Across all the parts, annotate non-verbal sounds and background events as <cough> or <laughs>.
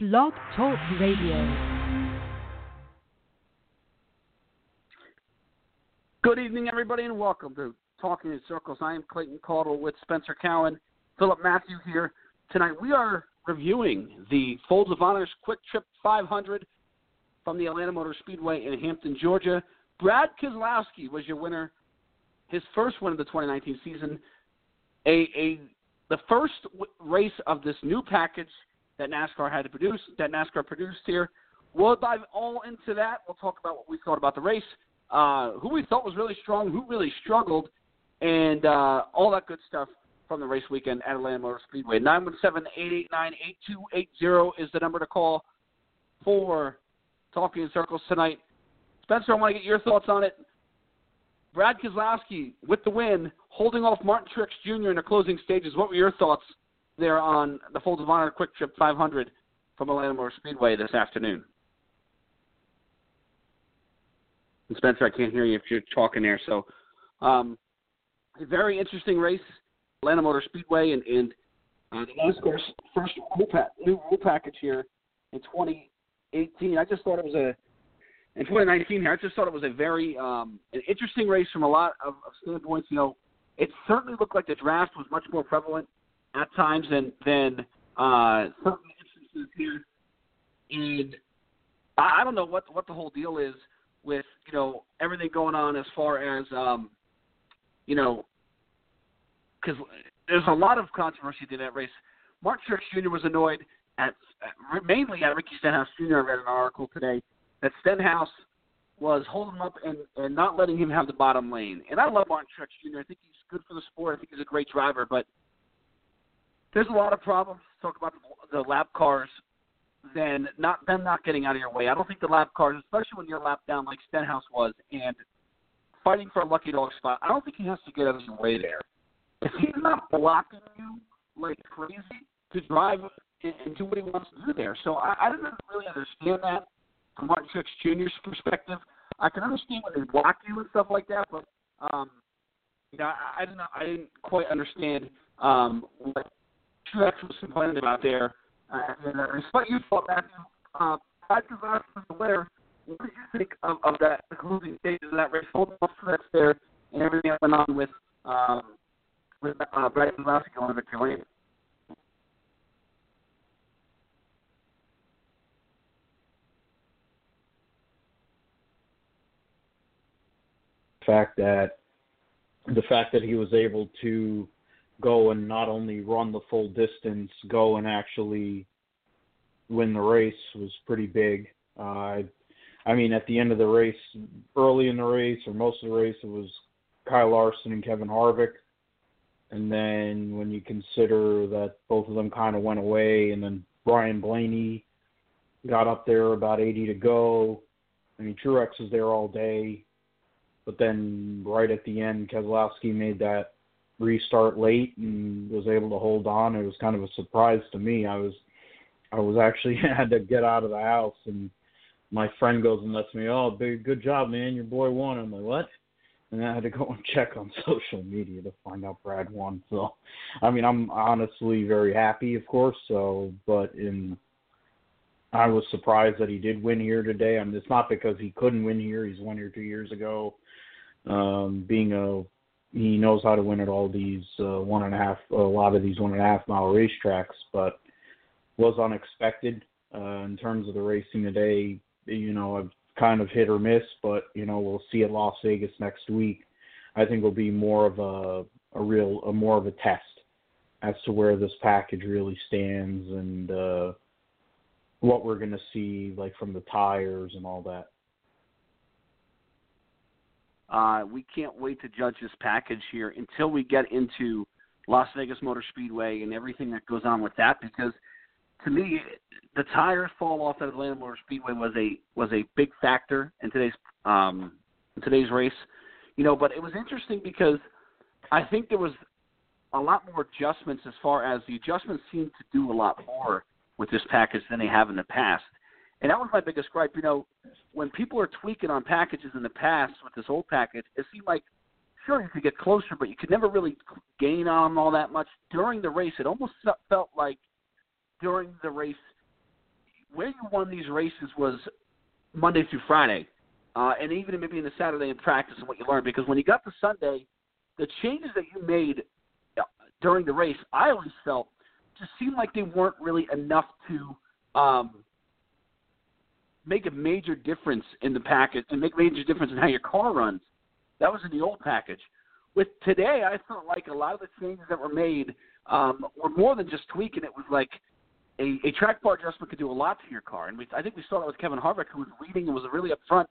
Blog Talk Radio. Good evening, everybody, and welcome to Talking in Circles. I am Clayton Caldwell with Spencer Cowan, Philip Matthew here. Tonight we are reviewing the Folds of Honors Quick Trip 500 from the Atlanta Motor Speedway in Hampton, Georgia. Brad Keselowski was your winner, his first win of the 2019 season. A, a the first race of this new package that NASCAR had to produce, that NASCAR produced here. We'll dive all into that. We'll talk about what we thought about the race, uh, who we thought was really strong, who really struggled, and uh, all that good stuff from the race weekend at Atlanta Motor Speedway. 917-889-8280 is the number to call for Talking in Circles tonight. Spencer, I want to get your thoughts on it. Brad Keselowski with the win, holding off Martin Truex Jr. in the closing stages. What were your thoughts there on the Folds of Honor QuikTrip 500 from Atlanta Motor Speedway this afternoon? And Spencer, I can't hear you if you're talking there. So, um, a very interesting race, Atlanta Motor Speedway, and, and uh, the first rule pa- new rule package here in 2018. I just thought it was a in 2019 here. I just thought it was a very um, an interesting race from a lot of, of standpoints. You know, it certainly looked like the draft was much more prevalent at times than than uh, certain instances here. And I, I don't know what what the whole deal is with you know everything going on as far as um, you know because there's a lot of controversy in that race. Mark Truex Jr. was annoyed at, at mainly at Ricky Stenhouse Jr. I read an article today that Stenhouse was holding him up and, and not letting him have the bottom lane. And I love Martin Truex Jr. I think he's good for the sport. I think he's a great driver, but there's a lot of problems. Talk about the, the lap cars, then not them not getting out of your way. I don't think the lap cars, especially when you're lap down like Stenhouse was, and fighting for a lucky dog spot. I don't think he has to get out of your way there. If he's not blocking you like crazy to drive and, and do what he wants to do there, so I, I didn't really understand that from Martin Truex Jr.'s perspective. I can understand when they block you and stuff like that, but um, you know, I, I didn't know. I didn't quite understand um, what Truex was complaining about there. Uh, and, uh, what you thought, Matthew, uh, Keselowski was the winner. What did you think of, of that, closing stages of that race? Hold off Truex there and everything that went on with um, with uh, Brad Keselowski going to victory lane. fact that the fact that he was able to go and not only run the full distance, go and actually win the race was pretty big. Uh, I mean, at the end of the race, early in the race or most of the race, it was Kyle Larson and Kevin Harvick. And then when you consider that both of them kind of went away, and then Brian Blaney got up there about 80 to go. I mean, Truex was there all day, but then right at the end, Keselowski made that restart late and was able to hold on. It was kind of a surprise to me. I was I was actually <laughs> had to get out of the house and my friend goes and lets me, Oh, big good job, man, your boy won. I'm like, What? And I had to go and <laughs> check on social media to find out Brad won. So I mean I'm honestly very happy of course, so but in I was surprised that he did win here today. I mean, it's not because he couldn't win here. He's won here two years ago. Um, being a he knows how to win at all these uh, one and a half, a lot of these one and a half mile racetracks, but was unexpected uh, in terms of the racing today. You know, kind of hit or miss, but you know we'll see at Las Vegas next week. I think will be more of a a real, a more of a test as to where this package really stands and uh, what we're going to see, like from the tires and all that. Uh, we can't wait to judge this package here until we get into Las Vegas Motor Speedway and everything that goes on with that. Because to me, the tires fall off at Atlanta Motor Speedway was a was a big factor in today's um, in today's race. You know, but it was interesting because I think there was a lot more adjustments as far as the adjustments seem to do a lot more with this package than they have in the past. And that was my biggest gripe. You know, when people are tweaking on packages in the past with this old package, it seemed like sure you could get closer, but you could never really gain on them all that much during the race. It almost felt like during the race where you won these races was Monday through Friday, uh, and even maybe in the Saturday in practice and what you learned. Because when you got to Sunday, the changes that you made uh, during the race, I always felt just seemed like they weren't really enough to um, make a major difference in the package and make a major difference in how your car runs. That was in the old package. With today, I felt like a lot of the changes that were made um, were more than just tweaking. It was like a, a track bar adjustment could do a lot to your car, and we, I think we saw that with Kevin Harvick, who was leading and was really up front,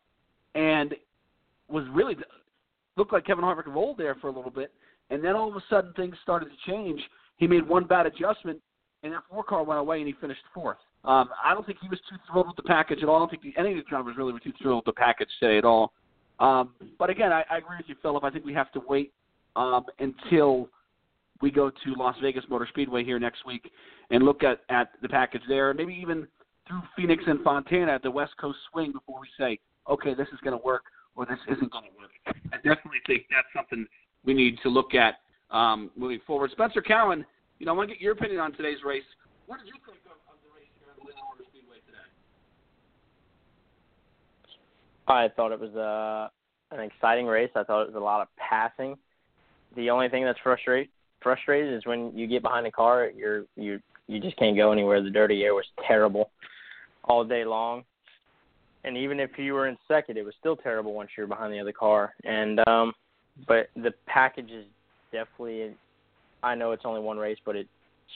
and was really looked like Kevin Harvick of old there for a little bit, and then all of a sudden things started to change. He made one bad adjustment, and that four car went away, and he finished fourth. Um, I don't think he was too thrilled with the package at all. I don't think the, any of the drivers really were too thrilled with the package today at all. Um, but again, I, I agree with you, Philip. I think we have to wait um, until we go to Las Vegas Motor Speedway here next week and look at, at the package there, maybe even through Phoenix and Fontana at the West Coast swing before we say, okay, this is going to work or this isn't going to work. I definitely think that's something we need to look at um, moving forward. Spencer Cowan, you know, I want to get your opinion on today's race. What did you think of, of the race here at Atlanta Motor Speedway today? I thought it was uh, an exciting race. I thought it was a lot of passing. The only thing that's frustrate frustrated is when you get behind a car, you're you you just can't go anywhere. The dirty air was terrible all day long, and even if you were in second, it was still terrible once you're behind the other car. And um, but the package is definitely. I know it's only one race, but it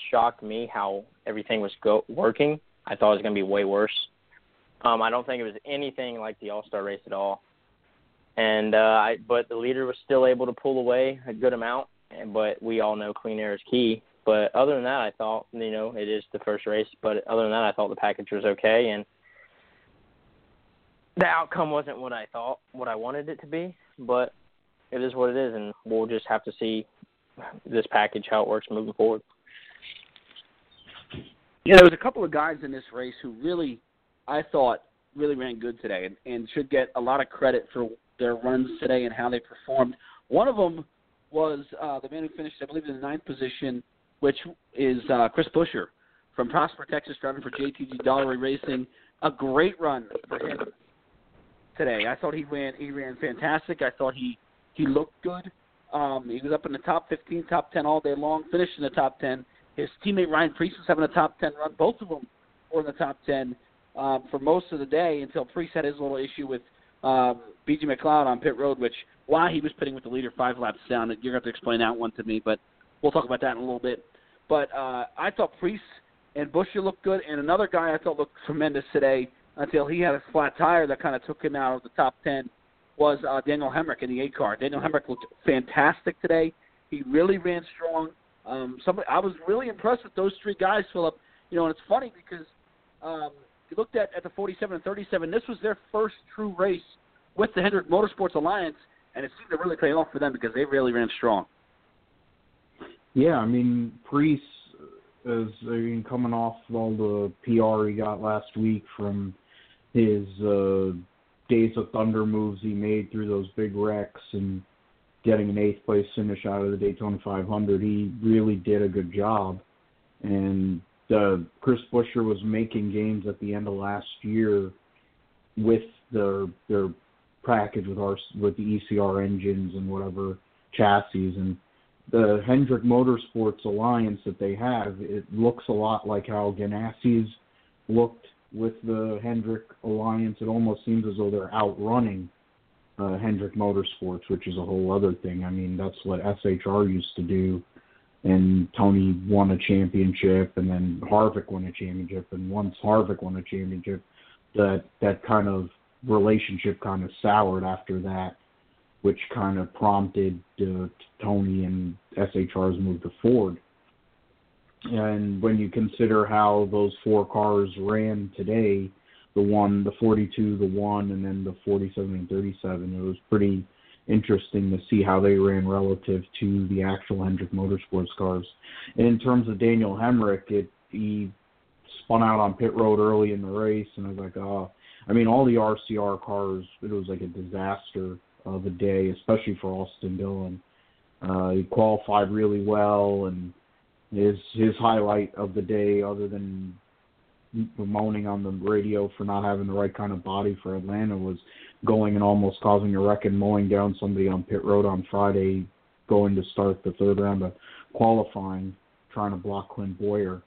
shocked me how everything was go working. I thought it was going to be way worse. Um, I don't think it was anything like the All Star race at all. And uh, I, but the leader was still able to pull away a good amount but we all know clean air is key. But other than that, I thought you know it is the first race. But other than that, I thought the package was okay, and the outcome wasn't what I thought, what I wanted it to be. But it is what it is, and we'll just have to see this package how it works moving forward. Yeah, there was a couple of guys in this race who really, I thought, really ran good today, and, and should get a lot of credit for their runs today and how they performed. One of them was uh, the man who finished, I believe, in the ninth position, which is uh, Chris Buescher from Prosper, Texas, driving for JTG Daugherty Racing. A great run for him today. I thought he ran he ran fantastic. I thought he he looked good. Um, he was up in the top 15, top 10 all day long, finished in the top 10. His teammate Ryan Preece was having a top 10 run. Both of them were in the top 10 um, for most of the day until Preece had his little issue with um, BJ McLeod on pit road, which why he was pitting with the leader five laps down. You're going to have to explain that one to me, but we'll talk about that in a little bit. But uh, I thought Preece and Buescher looked good, and another guy I thought looked tremendous today until he had a flat tire that kind of took him out of the top 10 was uh, Daniel Hemric in the eight car. Daniel Hemric looked fantastic today. He really ran strong. Um, somebody, I was really impressed with those three guys, Philip. You know, and it's funny because um, you looked at at the 47 and 37. This was their first true race with the Hendrick Motorsports Alliance, and it seemed to really pay off for them because they really ran strong. Yeah, I mean, Preece is I mean, coming off all the PR he got last week from his uh, Days of Thunder moves he made through those big wrecks and getting an eighth place finish out of the Daytona 500. He really did a good job, and uh, Chris Buescher was making games at the end of last year with their their package with our with the ECR engines and whatever chassis. And the Hendrick Motorsports alliance that they have it looks a lot like how Ganassi's looked with the Hendrick alliance. It almost seems as though they're outrunning uh, Hendrick Motorsports which is a whole other thing. I mean that's what SHR used to do and Tony won a championship and then Harvick won a championship and once Harvick won a championship that that kind of relationship kind of soured after that, which kind of prompted uh, Tony and SHR's move to Ford. And when you consider how those four cars ran today, the one, the 42, the one, and then the 47 and 37, it was pretty interesting to see how they ran relative to the actual Hendrick Motorsports cars. And in terms of Daniel Hemric, it he spun out on pit road early in the race, and I was like, oh, I mean, all the RCR cars, it was like a disaster of a day, especially for Austin Dillon. Uh, he qualified really well, and his his highlight of the day, other than moaning on the radio for not having the right kind of body for Atlanta was going and almost causing a wreck and mowing down somebody on pit road on Friday, going to start the third round of qualifying, trying to block Clint Bowyer.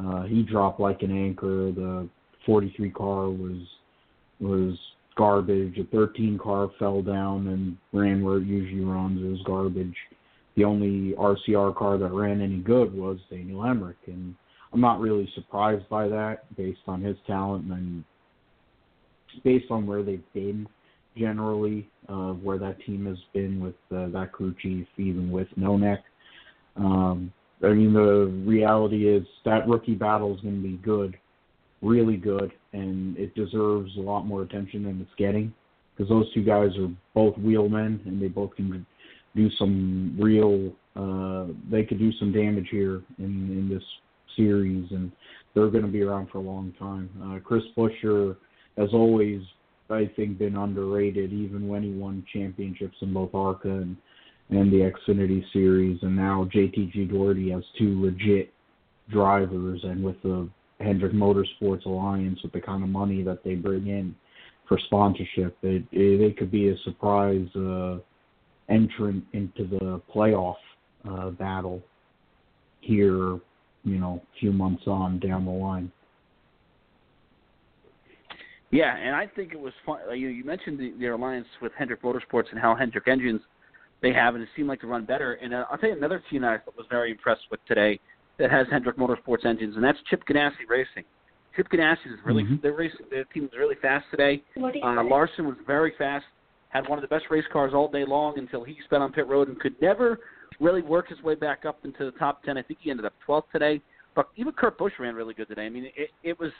Uh, he dropped like an anchor. The 43 car was was garbage. A 13 car fell down and ran where it usually runs. It was garbage. The only RCR car that ran any good was Daniel Hemric, and I'm not really surprised by that based on his talent and based on where they've been generally, uh, where that team has been with uh, that crew chief, even with No Neck. Um, I mean, the reality is that rookie battle is going to be good, really good, and it deserves a lot more attention than it's getting because those two guys are both wheelmen and they both can do some real. Uh, they could do some damage here in in this series, and they're going to be around for a long time. Uh, Chris Buescher has always, I think, been underrated, even when he won championships in both ARCA and and the Xfinity Series, and now JTG Daugherty has two legit drivers, and with the Hendrick Motorsports Alliance, with the kind of money that they bring in for sponsorship, it, it, it could be a surprise uh, entrant into the playoff uh, battle here, you know, a few months on down the line. Yeah, and I think it was fun. You, you mentioned the, their alliance with Hendrick Motorsports and how Hendrick engines they have, and it seemed like to run better. And uh, I'll tell you another team that I was very impressed with today that has Hendrick Motorsports engines, and that's Chip Ganassi Racing. Chip Ganassi is really mm-hmm. their race. Their team is really fast today. Uh, Larson was very fast, had one of the best race cars all day long until he spent on pit road and could never really work his way back up into the top ten. I think he ended up 12th today. But even Kurt Busch ran really good today. I mean, it, it was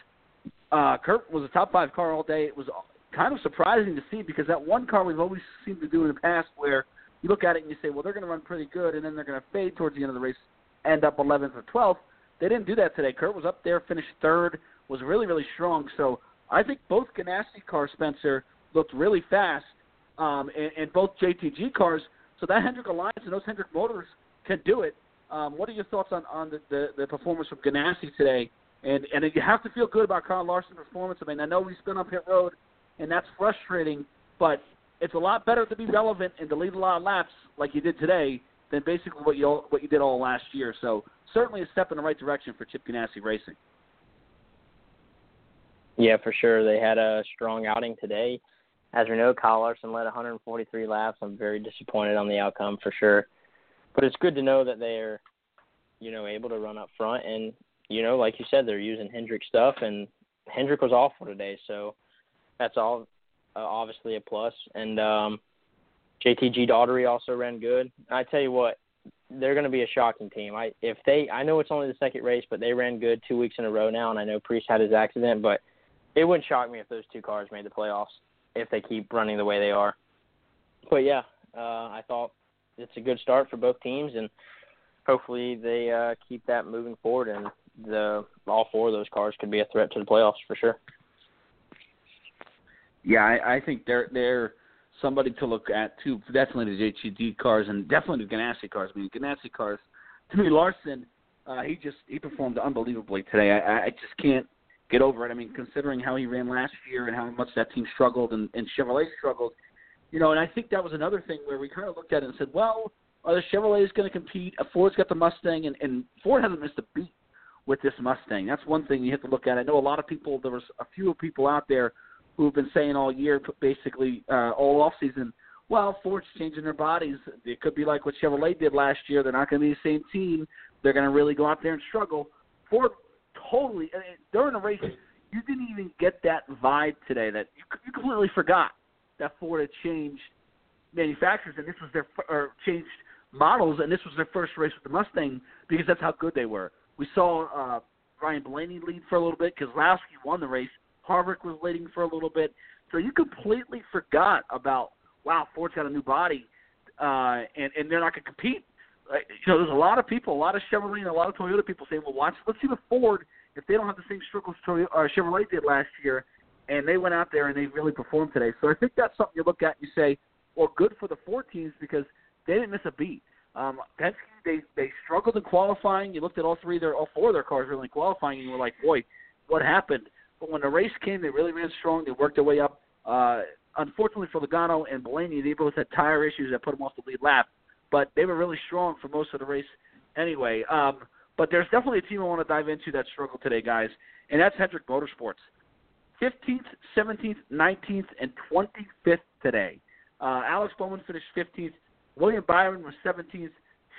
uh, Kurt was a top five car all day. It was kind of surprising to see because that one car we've always seemed to do in the past where you look at it and you say, well, they're going to run pretty good, and then they're going to fade towards the end of the race, end up 11th or 12th. They didn't do that today. Kurt was up there, finished third, was really, really strong. So I think both Ganassi cars, Spencer, looked really fast, um, and, and both JTG cars. So that Hendrick Alliance and those Hendrick Motors can do it. Um, what are your thoughts on, on the, the, the performance from Ganassi today? And and you have to feel good about Kyle Larson's performance. I mean, I know we spin up pit road, and that's frustrating, but it's a lot better to be relevant and to lead a lot of laps like you did today than basically what you what you did all last year. So certainly a step in the right direction for Chip Ganassi Racing. Yeah, for sure. They had a strong outing today. As we know, Kyle Larson led 143 laps. I'm very disappointed on the outcome for sure, but it's good to know that they're, you know, able to run up front and you know, like you said, they're using Hendrick stuff, and Hendrick was awful today, so that's all uh, obviously a plus. And um, JTG Daugherty also ran good. I tell you what, they're going to be a shocking team. I if they, I know it's only the second race, but they ran good two weeks in a row now, and I know Preece had his accident, but it wouldn't shock me if those two cars made the playoffs if they keep running the way they are. But yeah, uh, I thought it's a good start for both teams, and hopefully they uh, keep that moving forward and the all four of those cars could be a threat to the playoffs for sure. Yeah, I, I think they're they're somebody to look at too. Definitely the JTG cars and definitely the Ganassi cars. I mean, Ganassi cars. <laughs> To me, Larson, uh, he just he performed unbelievably today. I, I just can't get over it. I mean, considering how he ran last year and how much that team struggled and, and Chevrolet struggled, you know. And I think that was another thing where we kind of looked at it and said, well, are the Chevrolets going to compete? Ford's got the Mustang, and, and Ford hasn't missed a beat with this Mustang. That's one thing you have to look at. I know a lot of people. There was a few people out there who have been saying all year, basically uh, all off season. Well, Ford's changing their bodies. It could be like what Chevrolet did last year. They're not going to be the same team. They're going to really go out there and struggle. Ford totally during the race, you didn't even get that vibe today. That you, you completely forgot that Ford had changed manufacturers and this was their or changed models and this was their first race with the Mustang because that's how good they were. We saw uh, Ryan Blaney lead for a little bit. because Keselowski won the race. Harvick was leading for a little bit. So you completely forgot about wow, Ford's got a new body, uh, and and they're not going to compete. Uh, you know, there's a lot of people, a lot of Chevrolet and a lot of Toyota people saying, well, watch, let's see the Ford if they don't have the same struggles Toyota, uh, Chevrolet did last year, and they went out there and they really performed today. So I think that's something you look at and you say, well, good for the four teams because they didn't miss a beat. Um, Penske they they struggled in qualifying. You looked at all three of their all four of their cars really in qualifying, and you were like, boy, what happened. But when the race came, they really ran strong. They worked their way up. Uh, unfortunately for Logano and Blaney, they both had tire issues that put them off the lead lap. But they were really strong for most of the race anyway. Um, but there's definitely a team I want to dive into that struggled today, guys, and that's Hendrick Motorsports. 15th, 17th, 19th, and 25th today. Uh, Alex Bowman finished 15th. William Byron was 17th.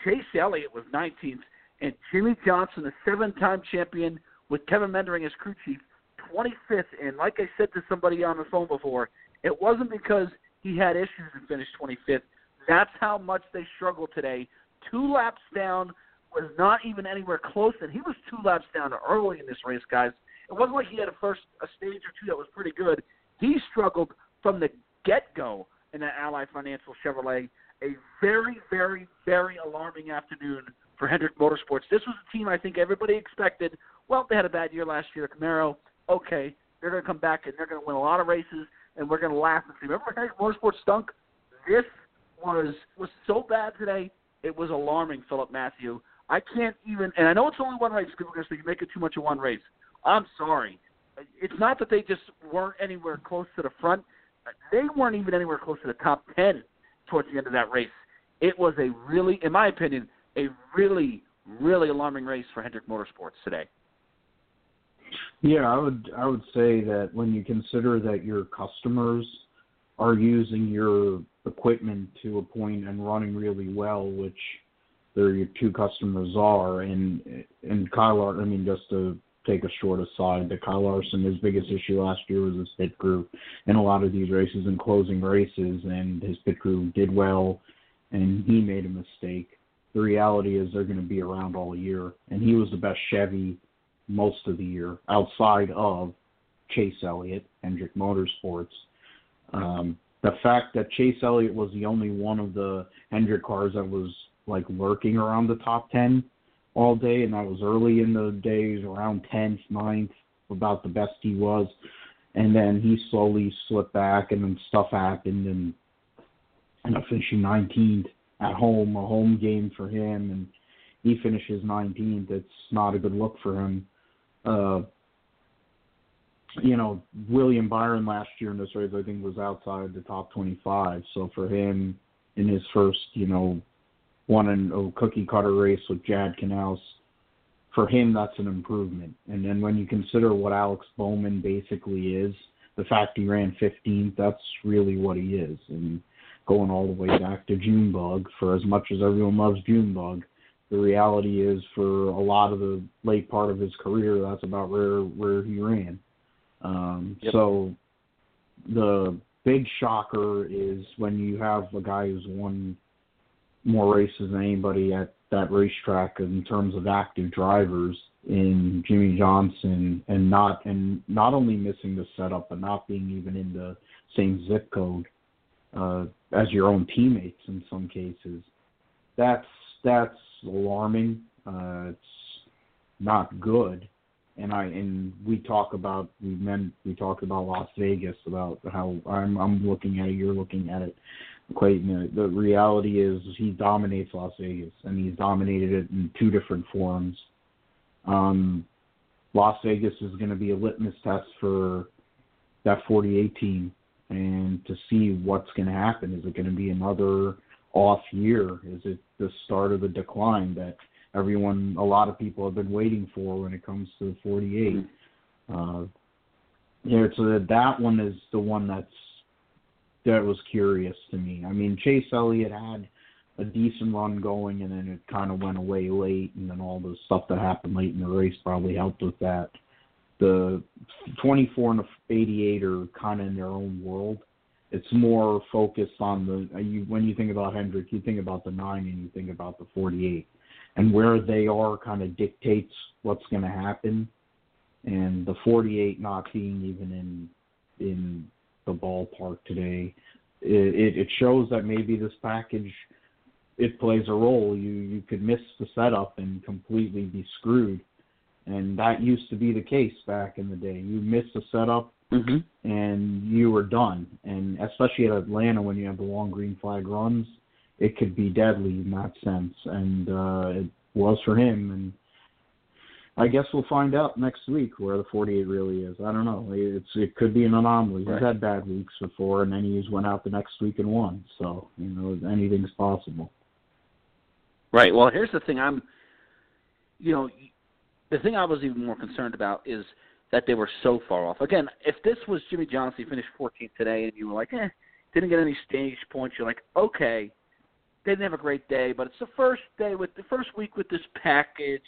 Chase Elliott was 19th. And Jimmie Johnson, the seven-time champion, with Kevin Meendering as crew chief, 25th. And like I said to somebody on the phone before, it wasn't because he had issues and finished 25th. That's how much they struggled today. Two laps down was not even anywhere close, and he was two laps down early in this race, guys. It wasn't like he had a first a stage or two that was pretty good. He struggled from the get go in that Ally Financial Chevrolet. A very, very, very alarming afternoon for Hendrick Motorsports. This was a team I think everybody expected. Well, they had a bad year last year at Camaro. Okay, they're going to come back and they're going to win a lot of races, and we're going to laugh and see. Remember Hendrick Motorsports stunk? This was was so bad today. It was alarming, Philip Matthew. I can't even, and I know it's only one race. People are going to say you make it too much of one race. I'm sorry. It's not that they just weren't anywhere close to the front. They weren't even anywhere close to the top ten towards the end of that race. It was a really, in my opinion, a really, really alarming race for Hendrick Motorsports today. Yeah, I would I would say that when you consider that your customers are using your equipment to a point and running really well, which there your two customers are, and and Kyle, I mean, just to take a short aside, that Kyle Larson, his biggest issue last year was his pit crew in a lot of these races and closing races, and his pit crew did well, and he made a mistake. The reality is they're going to be around all year, and he was the best Chevy most of the year outside of Chase Elliott, Hendrick Motorsports. Um, the fact that Chase Elliott was the only one of the Hendrick cars that was like lurking around the top 10 all day, and that was early in the days, around 10th, 9th, about the best he was. And then he slowly slipped back, and then stuff happened, and and finishing 19th at home, a home game for him, and he finishes 19th. It's not a good look for him. Uh, you know, William Byron last year in this race, I think, was outside the top 25. So for him, in his first, you know, won an, a cookie cutter race with Chad Knaus. For him, that's an improvement. And then when you consider what Alex Bowman basically is, the fact he ran 15th, that's really what he is. And going all the way back to Junebug, for as much as everyone loves Junebug, the reality is for a lot of the late part of his career, that's about where where he ran. Um, yep. So the big shocker is when you have a guy who's won more races than anybody at that racetrack in terms of active drivers in Jimmie Johnson and not and not only missing the setup but not being even in the same zip code uh, as your own teammates in some cases. That's that's alarming. Uh, it's not good. And I and we talk about we meant we talked about Las Vegas about how I'm I'm looking at it, you're looking at it. Clayton. The reality is he dominates Las Vegas, and he's dominated it in two different forms. Um, Las Vegas is going to be a litmus test for that 48 team, and to see what's going to happen. Is it going to be another off year? Is it the start of the decline that everyone, a lot of people have been waiting for when it comes to the 48? Mm-hmm. Uh, yeah, so that that one is the one that's that was curious to me. I mean, Chase Elliott had a decent run going, and then it kind of went away late, and then all the stuff that happened late in the race probably helped with that. The 24 and the 88 are kind of in their own world. It's more focused on the you, when you think about Hendrick, you think about the nine and you think about the 48, and where they are kind of dictates what's going to happen. And the 48 not being even in in the ballpark today. It, it, shows that maybe this package it plays a role. You you could miss the setup and completely be screwed, and that used to be the case back in the day. You miss the setup mm-hmm. and you were done. And especially at Atlanta when you have the long green flag runs, it could be deadly in that sense. And uh, it was for him. And I guess we'll find out next week where the 48 really is. I don't know. It's it could be an anomaly. Right. He's had bad weeks before, and then he just went out the next week and won. So you know anything's possible. Right. Well, here's the thing. I'm, you know, the thing I was even more concerned about is that they were so far off. Again, if this was Jimmie Johnson, he finished 14th today, and you were like, eh, didn't get any stage points, you're like, okay, they didn't have a great day, but it's the first day with the first week with this package.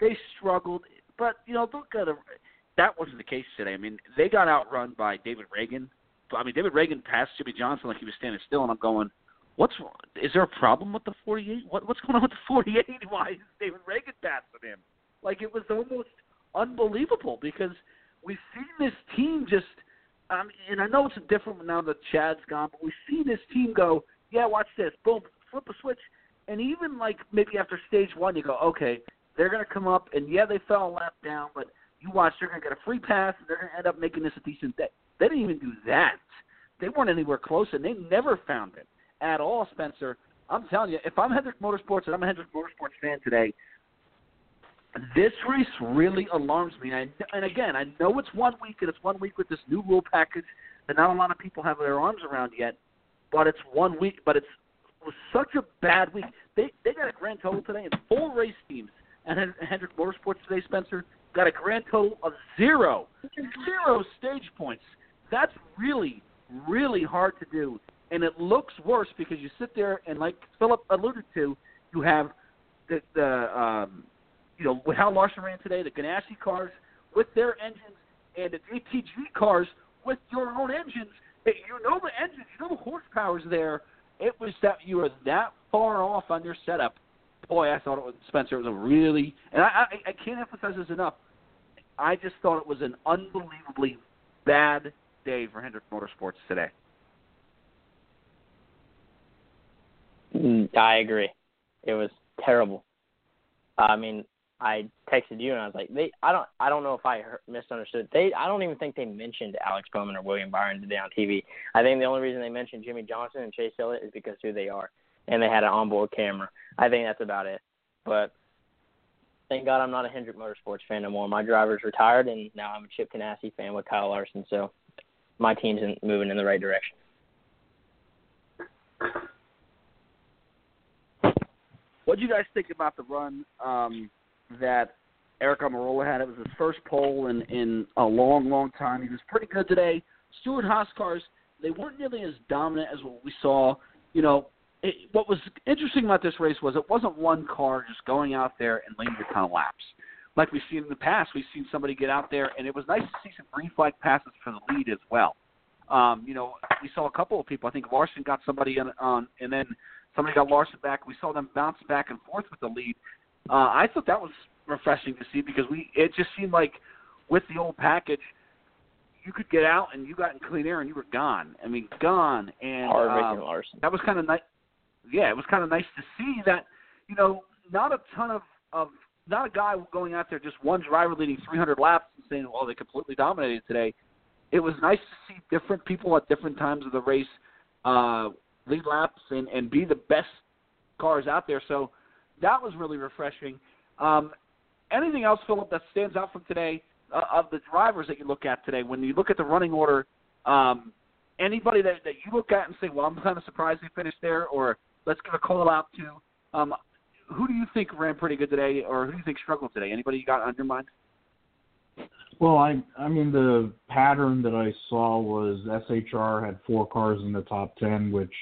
They struggled, but you know, look at that wasn't the case today. I mean, they got outrun by David Ragan. I mean, David Ragan passed Jimmie Johnson like he was standing still, and I'm going, what's is there a problem with the 48? What what's going on with the 48? <laughs> Why is David Ragan passing him? Like it was almost unbelievable because we've seen this team just. Um, and I know it's different now that Chad's gone, but we've seen this team go. Yeah, watch this. Boom, flip a switch, and even like maybe after stage one, you go, okay, they're going to come up, and yeah, they fell a lap down, but you watch, they're going to get a free pass, and they're going to end up making this a decent day. They didn't even do that. They weren't anywhere close, and they never found it at all, Spencer. I'm telling you, if I'm Hendrick Motorsports and I'm a Hendrick Motorsports fan today, this race really alarms me. And, I, and again, I know it's one week, and it's one week with this new rule package that not a lot of people have their arms around yet. But it's one week, but it's it was such a bad week. They they got a grand total today, and four race teams and Hendrick Motorsports today, Spencer, got a grand total of zero, zero stage points. That's really, really hard to do, and it looks worse because you sit there and, like Philip alluded to, you have the the um, you know with how Larson ran today, the Ganassi cars with their engines and the JTG cars with your own engines. You know the engines, you know the horsepower's there. It was that you were that far off on your setup. Boy, I thought it was Spencer. It was a really, and I, I, I can't emphasize this enough. I just thought it was an unbelievably bad day for Hendrick Motorsports today. Mm, I agree. It was terrible. I mean, I texted you and I was like, they. I don't. I don't know if I misunderstood. They. I don't even think they mentioned Alex Bowman or William Byron today on TV. I think the only reason they mentioned Jimmie Johnson and Chase Elliott is because who they are, and they had an onboard camera. I think that's about it. But thank God I'm not a Hendrick Motorsports fan no more. My driver's retired, and now I'm a Chip Ganassi fan with Kyle Larson. So my team's in, moving in the right direction. What do you guys think about the run um, that Aric Almirola had? It was his first pole in in a long, long time. He was pretty good today. Stewart Haas cars they weren't nearly as dominant as what we saw. You know, it, what was interesting about this race was it wasn't one car just going out there and leading a ton of laps. Like we've seen in the past, we've seen somebody get out there, and it was nice to see some green flag passes for the lead as well. Um, you know, we saw a couple of people. I think Larson got somebody on, on and then somebody got Larson back. We saw them bounce back and forth with the lead. Uh, I thought that was refreshing to see because we it just seemed like with the old package, you could get out and you got in clean air and you were gone. I mean, gone. And Harvick um, and Larson. that was kind of nice. Yeah, it was kind of nice to see that. You know, not a ton of of not a guy going out there just one driver leading 300 laps and saying, "Well, they completely dominated today." It was nice to see different people at different times of the race uh, lead laps and and be the best cars out there. So that was really refreshing. Um, anything else, Philip, that stands out from today uh, of the drivers that you look at today? When you look at the running order, um, anybody that, that you look at and say, "Well, I'm kind of surprised they finished there," or let's give a call out to um, who do you think ran pretty good today, or who do you think struggled today? Anybody you got on your mind? Well, I I mean the pattern that I saw was SHR had four cars in the top ten, which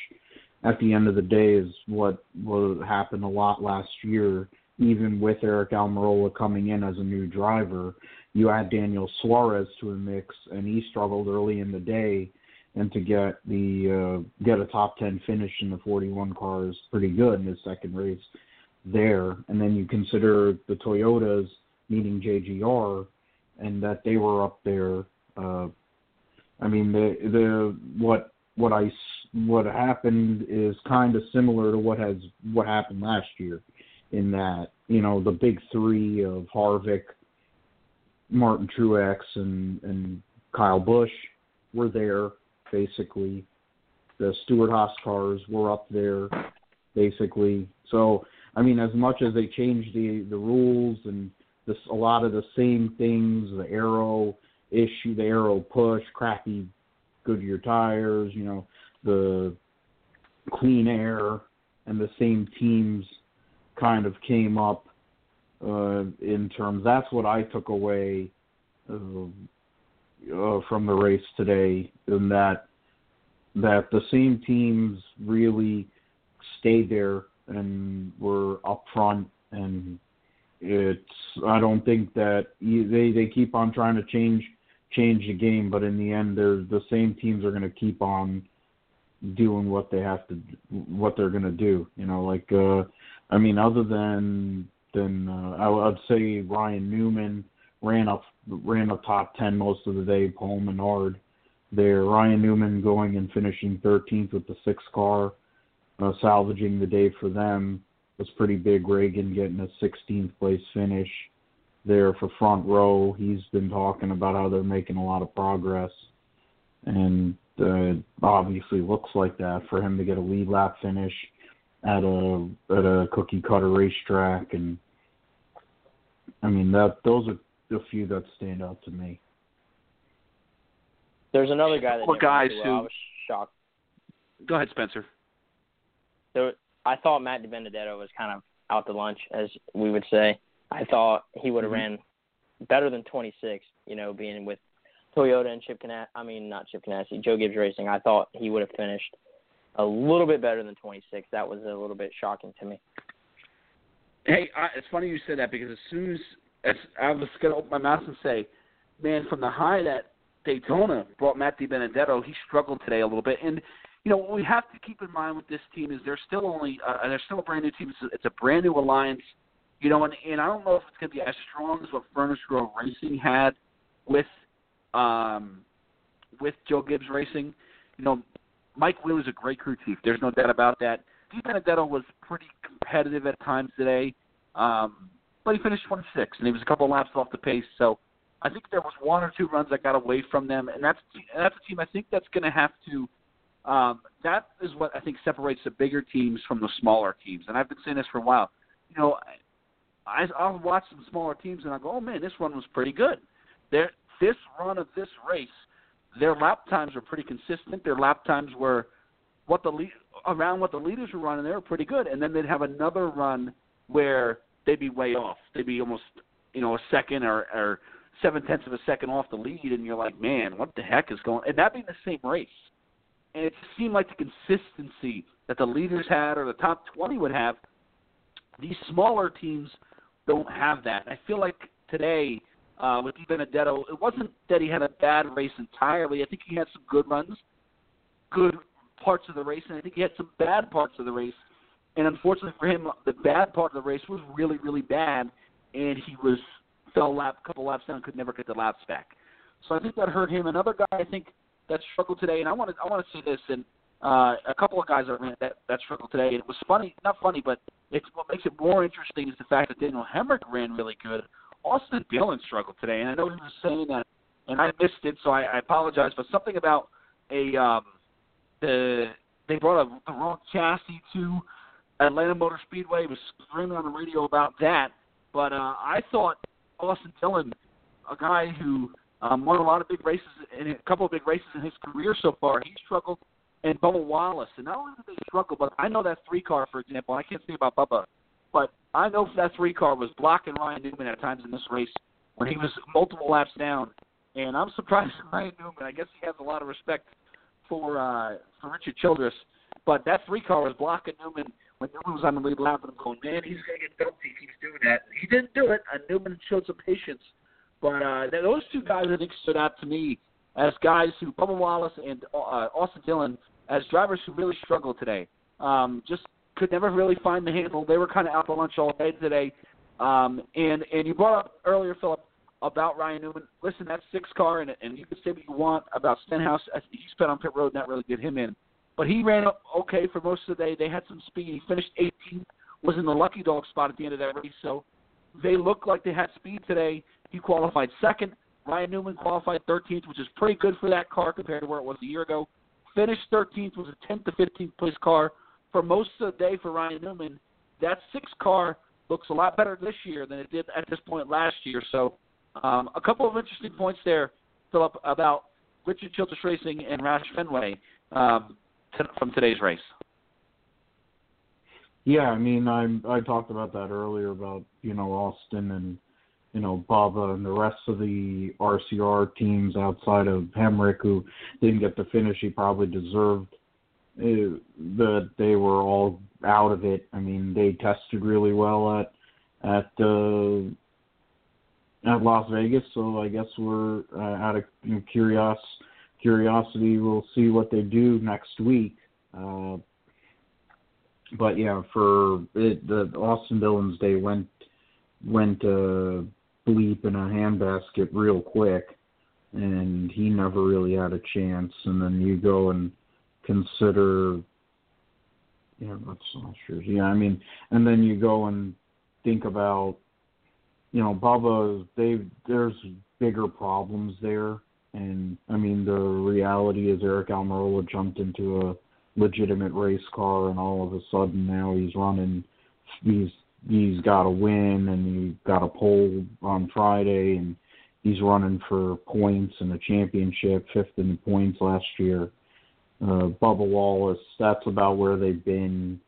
at the end of the day is what what happened a lot last year. Even with Aric Almirola coming in as a new driver, you add Daniel Suarez to a mix, and he struggled early in the day, and to get the uh, get a top ten finish in the 41 car is pretty good in his second race there. And then you consider the Toyotas, meaning JGR, and that they were up there. Uh, I mean, the the what what I what happened is kind of similar to what has what happened last year, in that you know the big three of Harvick, Martin Truex, and and Kyle Busch were there basically. The Stewart Haas cars were up there basically. So I mean, as much as they changed the the rules and this a lot of the same things, the aero issue, the aero push, crappy Goodyear tires, you know, the clean air, and the same teams kind of came up uh, in terms. That's what I took away uh, uh, from the race today, in that that the same teams really stayed there and were up front and it's I don't think that they they keep on trying to change change the game, but in the end, they're the same teams are going to keep on doing what they have to what they're going to do. You know, like uh, I mean, other than than uh, I would say Ryan Newman ran up ran a top ten most of the day. Paul Menard there. Ryan Newman going and finishing 13th with the sixth car, uh, salvaging the day for them was pretty big. Ragan getting a 16th place finish there for front row. He's been talking about how they're making a lot of progress, and uh, obviously looks like that for him to get a lead lap finish at a at a cookie cutter racetrack, and I mean that those are the few that stand out to me. There's another guy that Well, guys who- I was shocked. Go ahead, Spencer. There, I thought Matt DiBenedetto was kind of out to lunch, as we would say. I thought he would have Mhm. ran better than 26. You know, being with Toyota and Chip Ganassi. I mean, not Chip Ganassi, Joe Gibbs Racing. I thought he would have finished a little bit better than 26. That was a little bit shocking to me. Hey, I, it's funny you said that because as soon as, as I was going to open my mouth and say, man, from the high that Daytona brought Matt DiBenedetto, he struggled today a little bit. And you know what we have to keep in mind with this team is they're still only uh, they're still a brand new team. It's a, it's a brand new alliance. You know, and, and I don't know if it's going to be as strong as what Furniture Row Racing had with um, with Joe Gibbs Racing. You know, Mike Wheeler's a great crew chief. There's no doubt about that. Di Benedetto was pretty competitive at times today, um, but he finished 26, and he was a couple laps off the pace. So I think there was one or two runs that got away from them, and that's that's a team I think that's going to have to. Um, that is what I think separates the bigger teams from the smaller teams, and I've been saying this for a while. You know, I, I'll watch some smaller teams and I go, oh man, this one was pretty good. There, this run of this race, their lap times were pretty consistent. Their lap times were what the lead, around what the leaders were running. They were pretty good, and then they'd have another run where they'd be way off. They'd be almost you know a second or, or seven tenths of a second off the lead, and you're like, man, what the heck is going? And that being the same race, and it seemed like the consistency that the leaders had or the top 20 would have. These smaller teams don't have that. I feel like today uh, with Benedetto, it wasn't that he had a bad race entirely. I think he had some good runs, good parts of the race, and I think he had some bad parts of the race. And unfortunately for him, the bad part of the race was really, really bad, and he was fell lap, couple laps down, could never get the laps back. So I think that hurt him. Another guy I think that struggled today, and I want to I want to say this, and uh, a couple of guys that ran that that struggled today. And it was funny, not funny, but it's what makes it more interesting is the fact that Daniel Hemric ran really good. Austin Dillon struggled today, and I know he was saying that, and I missed it, so I, I apologize. But something about a um, the they brought a, the wrong chassis to Atlanta Motor Speedway. Was screaming on the radio about that, but uh, I thought Austin Dillon, a guy who um, won a lot of big races in a couple of big races in his career so far, he struggled. And Bubba Wallace, and not only did they struggle, but I know that three car, for example. I can't speak about Bubba, but I know that three car was blocking Ryan Newman at times in this race when he was multiple laps down. And I'm surprised <laughs> Ryan Newman. I guess he has a lot of respect for uh, for Richard Childress, but that three car was blocking Newman when Newman was on the lead lap, and I'm going, man, he's going to get guilty if he's doing that. He didn't do it, and Newman showed some patience. But uh, those two guys, I think, stood out to me as guys who Bubba Wallace and uh, Austin Dillon as drivers who really struggled today. Um, just could never really find the handle. They were kind of out to lunch all day today. Um, and and you brought up earlier, Philip, about Ryan Newman. Listen, that six car, and, and you can say what you want about Stenhouse. He spent on pit road, and that really did him in. But he ran up okay for most of the day. They had some speed. He finished 18th, was in the lucky dog spot at the end of that race. So they looked like they had speed today. He qualified second. Ryan Newman qualified 13th, which is pretty good for that car compared to where it was a year ago. Finished 13th, was a 10th to 15th place car for most of the day for Ryan Newman. That six car looks a lot better this year than it did at this point last year. So, um, a couple of interesting points there, Philip, about Richard Childress Racing and Roush Fenway um, from today's race. Yeah, I mean, I I talked about that earlier about you know Austin and you know Bubba and the rest of the RCR teams outside of Hemric who didn't get to finish. He probably deserved uh, that they were all out of it. I mean, they tested really well at at uh, at Las Vegas, so I guess we're uh, out of you know, curious curiosity. We'll see what they do next week. Uh, but yeah, for it, the Austin Dillon's day went went uh, bleep in a handbasket real quick, and he never really had a chance. And then you go and consider, yeah, that's not sure. Yeah, I mean, and then you go and think about, you know, Bubba. They there's bigger problems there, and I mean the reality is Aric Almirola jumped into a legitimate race car, and all of a sudden now he's running. He's he's got a win, and he got a pole on Friday, and he's running for points in the championship, fifth in the points last year. Uh, Bubba Wallace, that's about where they've been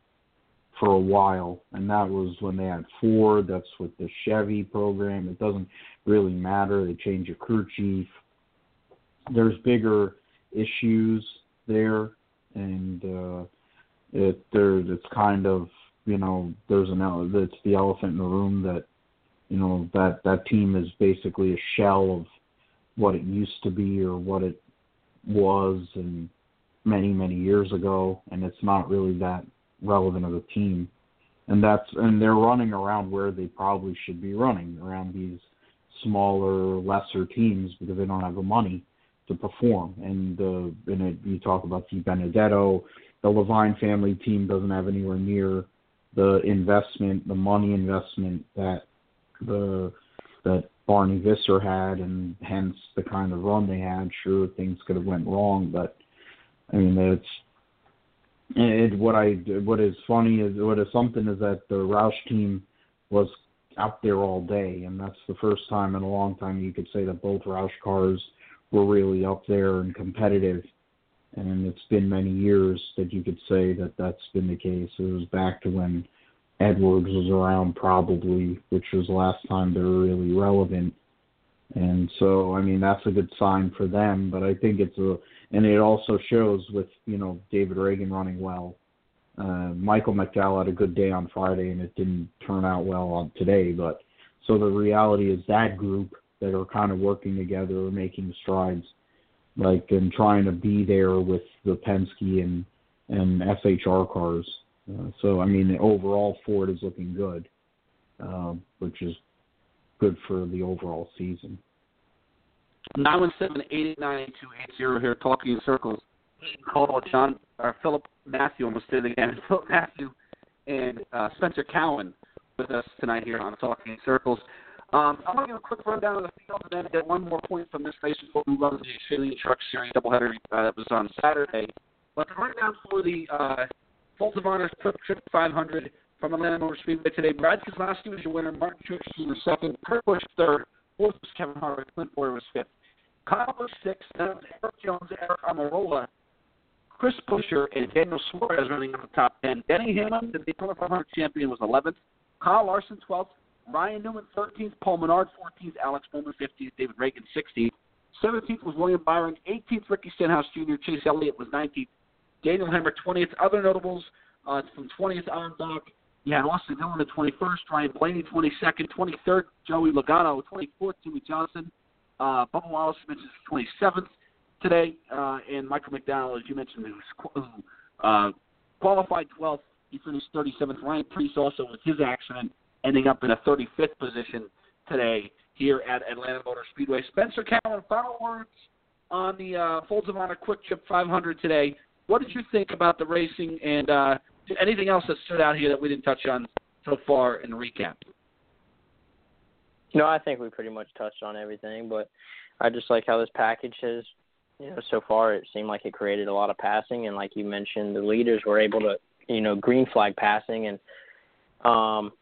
for a while, and that was when they had Ford. That's with the Chevy program. It doesn't really matter. They change a crew chief. There's bigger issues there and uh, it there it's kind of you know there's an it's the elephant in the room that you know that that team is basically a shell of what it used to be or what it was and many many years ago and it's not really that relevant of a team. And that's and they're running around where they probably should be running around these smaller lesser teams because they don't have the money to perform. And uh, and it, you talk about DiBenedetto, the Leavine family team doesn't have anywhere near the investment, the money investment that the that Barney Visser had, and hence the kind of run they had. Sure, things could have went wrong, but I mean it's it, what I what is funny is what is something is that the Roush team was out there all day, and that's the first time in a long time you could say that both Roush cars were really up there and competitive. And it's been many years that you could say that that's been the case. It was back to when Edwards was around, probably, which was the last time they were really relevant. And so, I mean, that's a good sign for them. But I think it's a, and it also shows with you know David Ragan running well. Uh, Michael McDowell had a good day on Friday, and it didn't turn out well on today. But so the reality is that group that are kind of working together or making strides, like and trying to be there with the Penske and and SHR cars. Uh, so I mean, overall Ford is looking good, uh, which is good for the overall season. Nine one seven eight eight nine two eight zero here, talking in circles. Call John or Philip Matthew, almost did it again. <laughs> Philip Matthew and uh, Spencer Cowan with us tonight here on Talking in Circles. Um, I want to give a quick rundown of the field and then get one more point from this race before we run the Xfinity Truck Series doubleheader uh, that was on Saturday. But the rundown for the uh, Folds of QuikTrip 500 from Atlanta Motor Speedway today. Brad Keselowski was your winner. Martin Truex was second. Kurt Busch third. Fourth was Kevin Harvick. Clint Bowyer was fifth. Kyle Busch sixth. Then was Erik Jones, Aric Almirola, Chris Buescher, and Daniel Suarez running on the top ten. Denny Hamlin, the Daytona 500 champion, was 11th. Kyle Larson 12th. Ryan Newman 13th, Paul Menard 14th, Alex Bowman 15th, David Ragan 16th. 17th was William Byron, 18th Ricky Stenhouse Jr., Chase Elliott was 19th, Daniel Hemric 20th. Other notables uh, from 20th on back, you had Austin Dillon at 21st, Ryan Blaney 22nd, 23rd, Joey Logano 24th, Jimmie Johnson, uh, Bubba Wallace mentioned 27th today, uh, and Michael McDowell, as you mentioned, who uh, qualified 12th. He finished 37th. Ryan Preece also with his accident ending up in a 35th position today here at Atlanta Motor Speedway. Spencer Cowan, final words on the uh, Folds of Honor QuikTrip 500 today. What did you think about the racing and uh, anything else that stood out here that we didn't touch on so far in the recap? No, I think we pretty much touched on everything, but I just like how this package has, you know, so far it seemed like it created a lot of passing, and like you mentioned, the leaders were able to, you know, green flag passing, and um,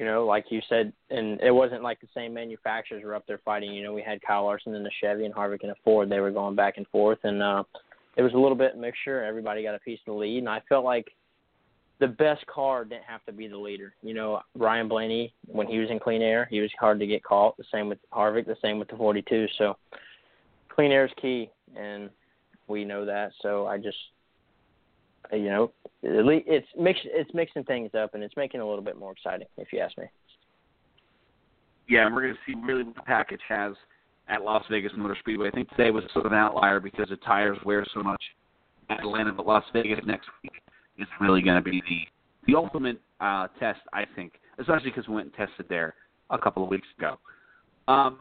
you know, like you said, and it wasn't like the same manufacturers were up there fighting. You know, we had Kyle Larson in the Chevy and Harvick in a Ford. They were going back and forth, and uh, it was a little bit mixture. Everybody got a piece of the lead, and I felt like the best car didn't have to be the leader. You know, Ryan Blaney when he was in clean air, he was hard to get caught. The same with Harvick, the same with the 42. So clean air is key, and we know that. So I just, you know, it's mix it's mixing things up, and it's making it a little bit more exciting, if you ask me. Yeah, and we're going to see really what the package has at Las Vegas Motor Speedway. I think today was sort of an outlier because the tires wear so much at Atlanta, but Las Vegas next week is really going to be the the ultimate uh, test, I think, especially because we went and tested there a couple of weeks ago. Um,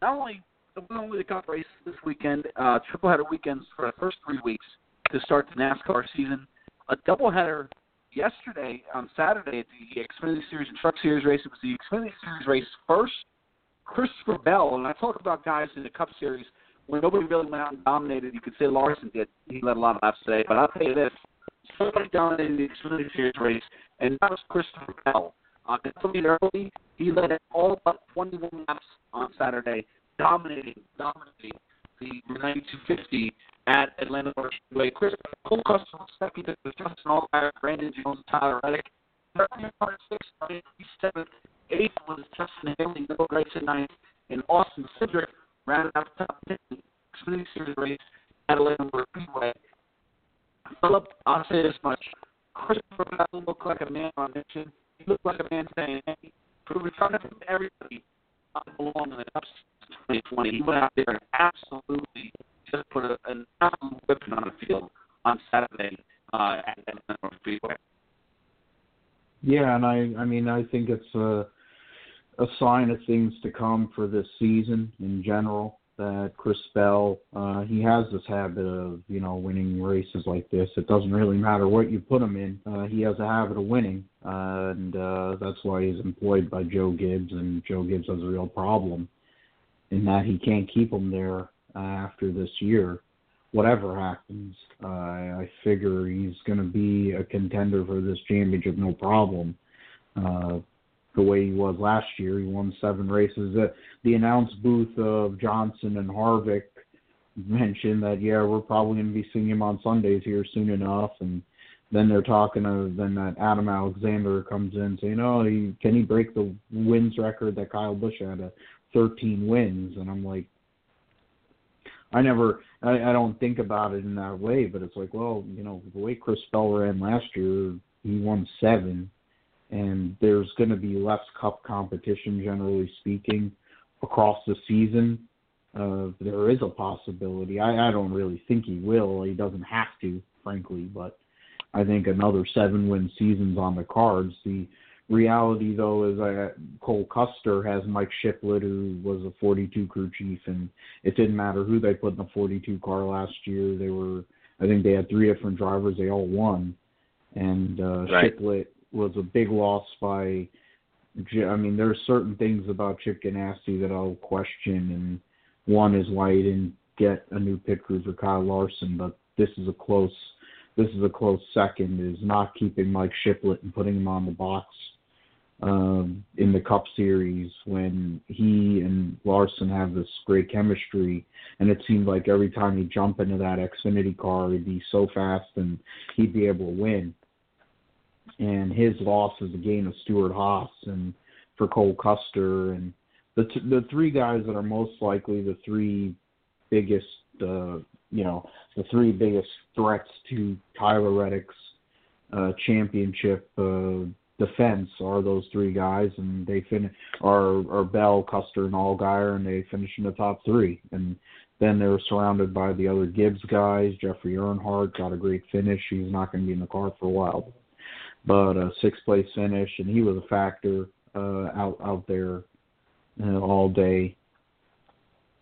not only not only the Cup race this weekend, uh, triple header weekends for the first three weeks to start the NASCAR season. A doubleheader yesterday on Saturday at the Xfinity Series and Truck Series race. It was the Xfinity Series race first. Christopher Bell, and I talk about guys in the Cup Series where nobody really went out and dominated. You could say Larson did. He led a lot of laps today, but I'll tell you this: somebody dominated the Xfinity Series race, and that was Christopher Bell. Uh, early, he led all but 21 laps on Saturday, dominating, dominating the 9250 at Atlanta Motor Speedway. Chris Cole Custer to Justin Allgaier, Brandon Jones, Tyler Reddick. Six, seventh, eighth was Justin Haley, Bill Grayson ninth, and Austin Cindric rounded out the top ten Xfinity Series race at Atlanta Motor Speedway. Philip, I'll say this much. Christopher Bell looked like a man on mission. He looked like a man saying, hey, we're trying to put everybody along in the Cup 2020. He went out there and absolutely just put a, an absolute whipping on the field on Saturday uh, at North Speedway. Yeah, and I I mean I think it's a a sign of things to come for this season in general that Chris Bell uh he has this habit of, you know, winning races like this. It doesn't really matter what you put him in. Uh he has a habit of winning. Uh, and uh that's why he's employed by Joe Gibbs and Joe Gibbs has a real problem in that he can't keep him there uh, after this year. Whatever happens, uh, I figure he's going to be a contender for this championship, no problem. Uh, the way he was last year, he won seven races. The, the announce booth of Johnson and Harvick mentioned that yeah, we're probably going to be seeing him on Sundays here soon enough, and then they're talking of then that Adam Alexander comes in saying, oh, he, can he break the wins record that Kyle Busch had, a 13 wins? And I'm like, I never, I, I don't think about it in that way, but it's like, well, you know, the way Chris Bell ran last year, he won seven, and there's going to be less Cup competition, generally speaking, across the season. Uh, there is a possibility. I, I don't really think he will. He doesn't have to, frankly, but I think another seven win season's on the cards. The reality though is that Cole Custer has Mike Shiplett, who was a 42 crew chief, and it didn't matter who they put in the 42 car last year. They were, I think they had three different drivers. They all won, and uh, right. Shiplett was a big loss by. I mean, there are certain things about Chip Ganassi that I'll question, and one is why he didn't get a new pit crew for Kyle Larson, but this is a close. This is a close second. Is not keeping Mike Shiplett and putting him on the box um, in the Cup Series when he and Larson have this great chemistry, and it seemed like every time he'd jump into that Xfinity car, he'd be so fast and he'd be able to win. And his loss is a gain of Stewart-Haas and for Cole Custer and the t- the three guys that are most likely the three biggest, uh, you know, the three biggest threats to Tyler Reddick's uh, championship. Uh, defense are those three guys, and they finish are are Bell, Custer, and Allgaier, and they finish in the top three. And then they're surrounded by the other Gibbs guys. Jeffrey Earnhardt got a great finish. He's not going to be in the car for a while, but a sixth place finish, and he was a factor uh, out out there all day.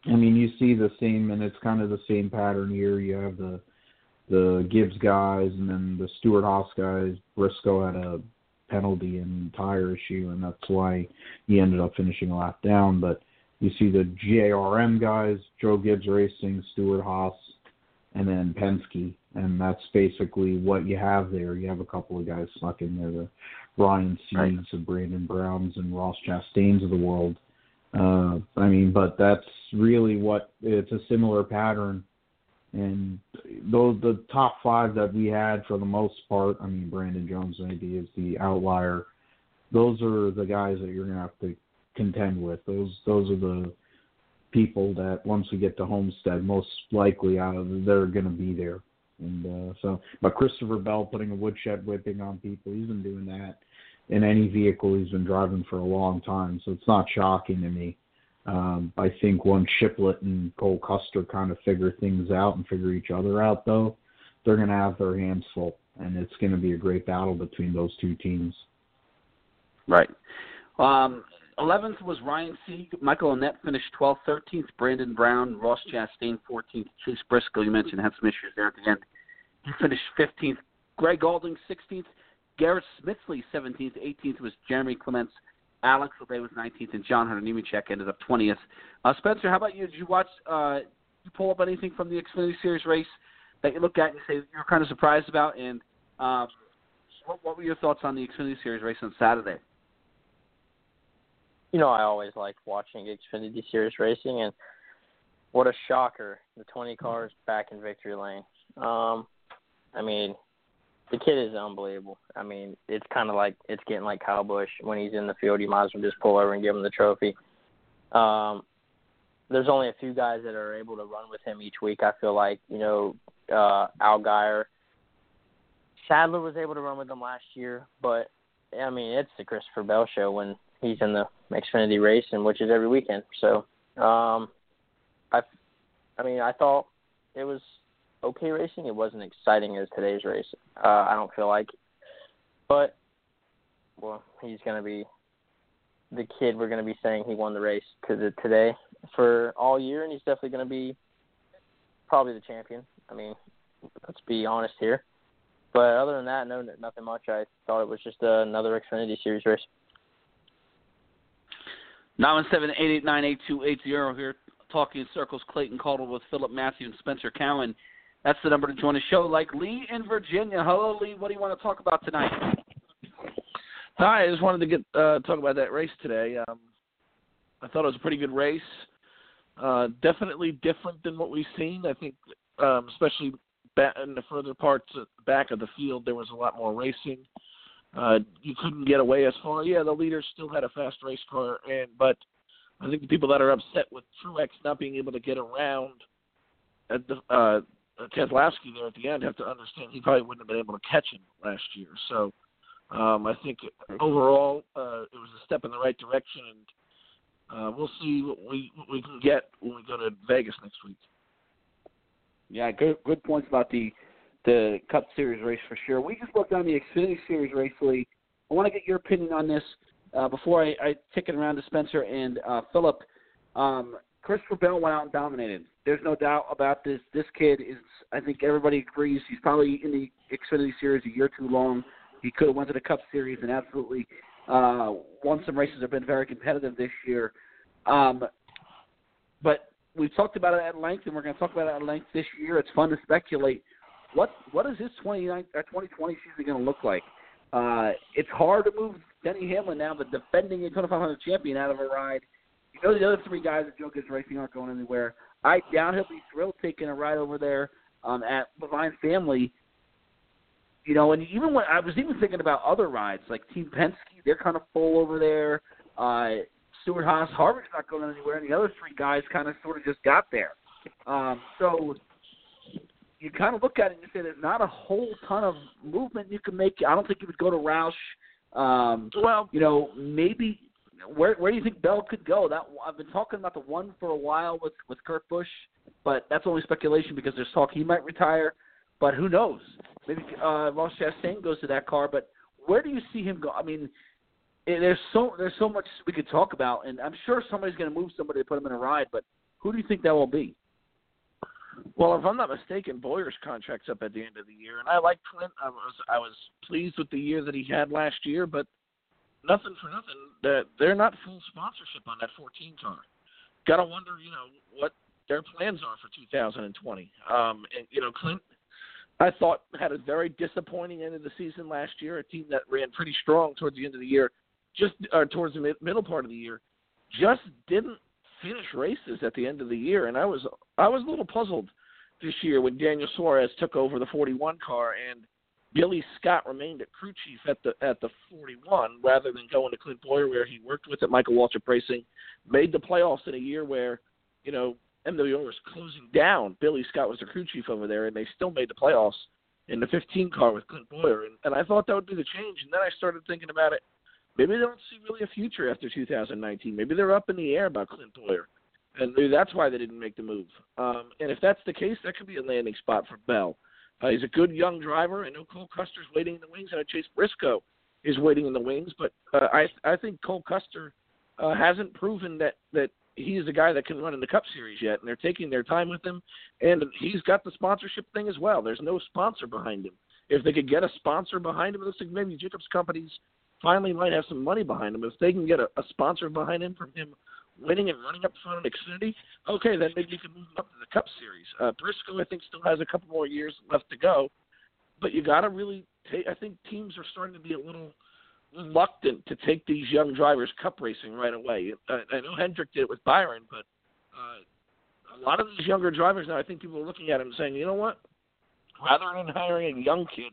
I mean, you see the same, and it's kind of the same pattern here. You have the the Gibbs guys, and then the Stewart-Haas guys. Briscoe had a penalty and tire issue, and that's why he ended up finishing a lap down. But you see the JRM guys, Joe Gibbs Racing, Stewart-Haas, and then Penske. and that's basically what you have there. You have a couple of guys stuck in there, the Ryan Siegs right. and Brandon Browns and Ross Chastains of the world. Uh, I mean, but that's really what it's a similar pattern. And those the top five that we had for the most part. I mean, Brandon Jones maybe is the outlier. Those are the guys that you're gonna have to contend with. Those those are the people that once we get to Homestead, most likely out of they're gonna be there. And uh, so, but Christopher Bell putting a woodshed whipping on people, he's been doing that in any vehicle he's been driving for a long time. So it's not shocking to me. Um, I think once Shiplett and Cole Custer kind of figure things out and figure each other out, though, they're going to have their hands full, and it's going to be a great battle between those two teams. Right. Um, 11th was Ryan Sieg. Michael Annett finished 12th. 13th, Brandon Brown. Ross Chastain, 14th. Chase Briscoe, you mentioned, had some issues there at the end. He finished 15th. Gray Gaulding, 16th. Garrett Smithley, 17th. 18th was Jeremy Clements. Alex Labbe was 19th, and John Hunter Nemechek ended up 20th. Uh, Spencer, how about you? Did you watch? Uh, you pull up anything from the Xfinity Series race that you look at and say you're kind of surprised about? And um, what, what were your thoughts on the Xfinity Series race on Saturday? You know, I always like watching Xfinity Series racing, and what a shocker! The 20 cars back in victory lane. Um, I mean, the kid is unbelievable. I mean, it's kind of like it's getting like Kyle Busch when he's in the field. You might as well just pull over and give him the trophy. Um, there's only a few guys that are able to run with him each week. I feel like you know uh, Allgaier, Sadler was able to run with him last year, but I mean it's the Christopher Bell show when he's in the Xfinity race, and which is every weekend. So, um, I, I mean, I thought it was okay racing. It wasn't exciting as today's race. Uh, I don't feel like, but well, he's gonna be the kid. We're gonna be saying he won the race to the, today for all year, and he's definitely gonna be probably the champion. I mean, let's be honest here. But other than that, no, nothing much. I thought it was just uh, another Xfinity Series race. Nine one seven eight eight nine eight two eight zero here, talking in circles. Clayton Caldwell with Philip Matthew and Spencer Cowan. That's the number to join the show. Like Lee in Virginia. Hello, Lee. What do you want to talk about tonight? Hi. I just wanted to get uh, talk about that race today. Um, I thought it was a pretty good race. Uh, definitely different than what we've seen. I think, um, especially back in the further parts back of the field, there was a lot more racing. Uh, you couldn't get away as far. Yeah, the leaders still had a fast race car, and but I think the people that are upset with Truex not being able to get around at the uh, Keselowski there at the end have to understand he probably wouldn't have been able to catch him last year. So um, I think overall uh, it was a step in the right direction, and uh, we'll see what we what we can get when we go to Vegas next week. Yeah, good good points about the the Cup Series race for sure. We just broke on the Xfinity Series race, Lee. I want to get your opinion on this uh, before I, I take it around to Spencer and uh, Philip. Um, Christopher Bell went out and dominated. There's no doubt about this. This kid is, I think everybody agrees, he's probably in the Xfinity Series a year too long. He could have went to the Cup Series and absolutely uh, won some races. Have been very competitive this year. Um, but we've talked about it at length, and we're going to talk about it at length this year. It's fun to speculate. What what is his 29 or 2020 season going to look like? Uh, it's hard to move Denny Hamlin now, but defending a 2500 champion out of a ride know the other three guys at Joe Gibbs Racing aren't going anywhere. I doubt he'll be thrilled taking a ride over there um, at Leavine Family. You know, and even when I was even thinking about other rides like Team Penske, they're kind of full over there. Uh, Stewart Haas, Harvick's not going anywhere, and the other three guys kind of sort of just got there. Um, so you kind of look at it and you say there's not a whole ton of movement you can make. I don't think you would go to Roush. Um, well, you know, maybe where where do you think Bell could go? That I've been talking about the one for a while with with Kurt Busch, but that's only speculation because there's talk he might retire. But who knows? Maybe uh, Ross Chastain goes to that car. But where do you see him go? I mean, eh, there's so there's so much we could talk about, and I'm sure somebody's going to move somebody to put him in a ride. But who do you think that will be? Well, if I'm not mistaken, Bowyer's contract's up at the end of the year, and I like Clint. I was I was pleased with the year that he had last year, but nothing for nothing, that they're not full sponsorship on that 14 car. Got to wonder, you know, what their plans are for 2020. Um, and you know, Clint, I thought had a very disappointing end of the season last year. A team that ran pretty strong towards the end of the year, just uh, towards the mid- middle part of the year, just didn't finish races at the end of the year. And I was I was a little puzzled this year when Daniel Suarez took over the 41 car and Billy Scott remained at crew chief at the at the 41 rather than going to Clint Bowyer where he worked with at Michael Waltrip Racing, made the playoffs in a year where, you know, MWO was closing down. Billy Scott was the crew chief over there, and they still made the playoffs in the 15 car with Clint Bowyer. And, and I thought that would be the change. And then I started thinking about it. Maybe they don't see really a future after 2019. Maybe they're up in the air about Clint Bowyer. And maybe that's why they didn't make the move. Um, and if that's the case, that could be a landing spot for Bell. Uh, he's a good young driver. I know Cole Custer's waiting in the wings, I Chase Briscoe is waiting in the wings. But uh, I I think Cole Custer uh, hasn't proven that that he's a guy that can run in the Cup Series yet, and they're taking their time with him. And he's got the sponsorship thing as well. There's no sponsor behind him. If they could get a sponsor behind him, looks like maybe Jacobs companies finally might have some money behind him. If they can get a, a sponsor behind him from him winning and running up front in Xfinity, okay, then maybe you can move up to the Cup Series. Uh, Briscoe, I think, still has a couple more years left to go, but you got to really take. I think teams are starting to be a little reluctant to take these young drivers Cup racing right away. I, I know Hendrick did it with Byron, but uh, a lot of these younger drivers now, I think people are looking at him saying, you know what? Rather than hiring a young kid,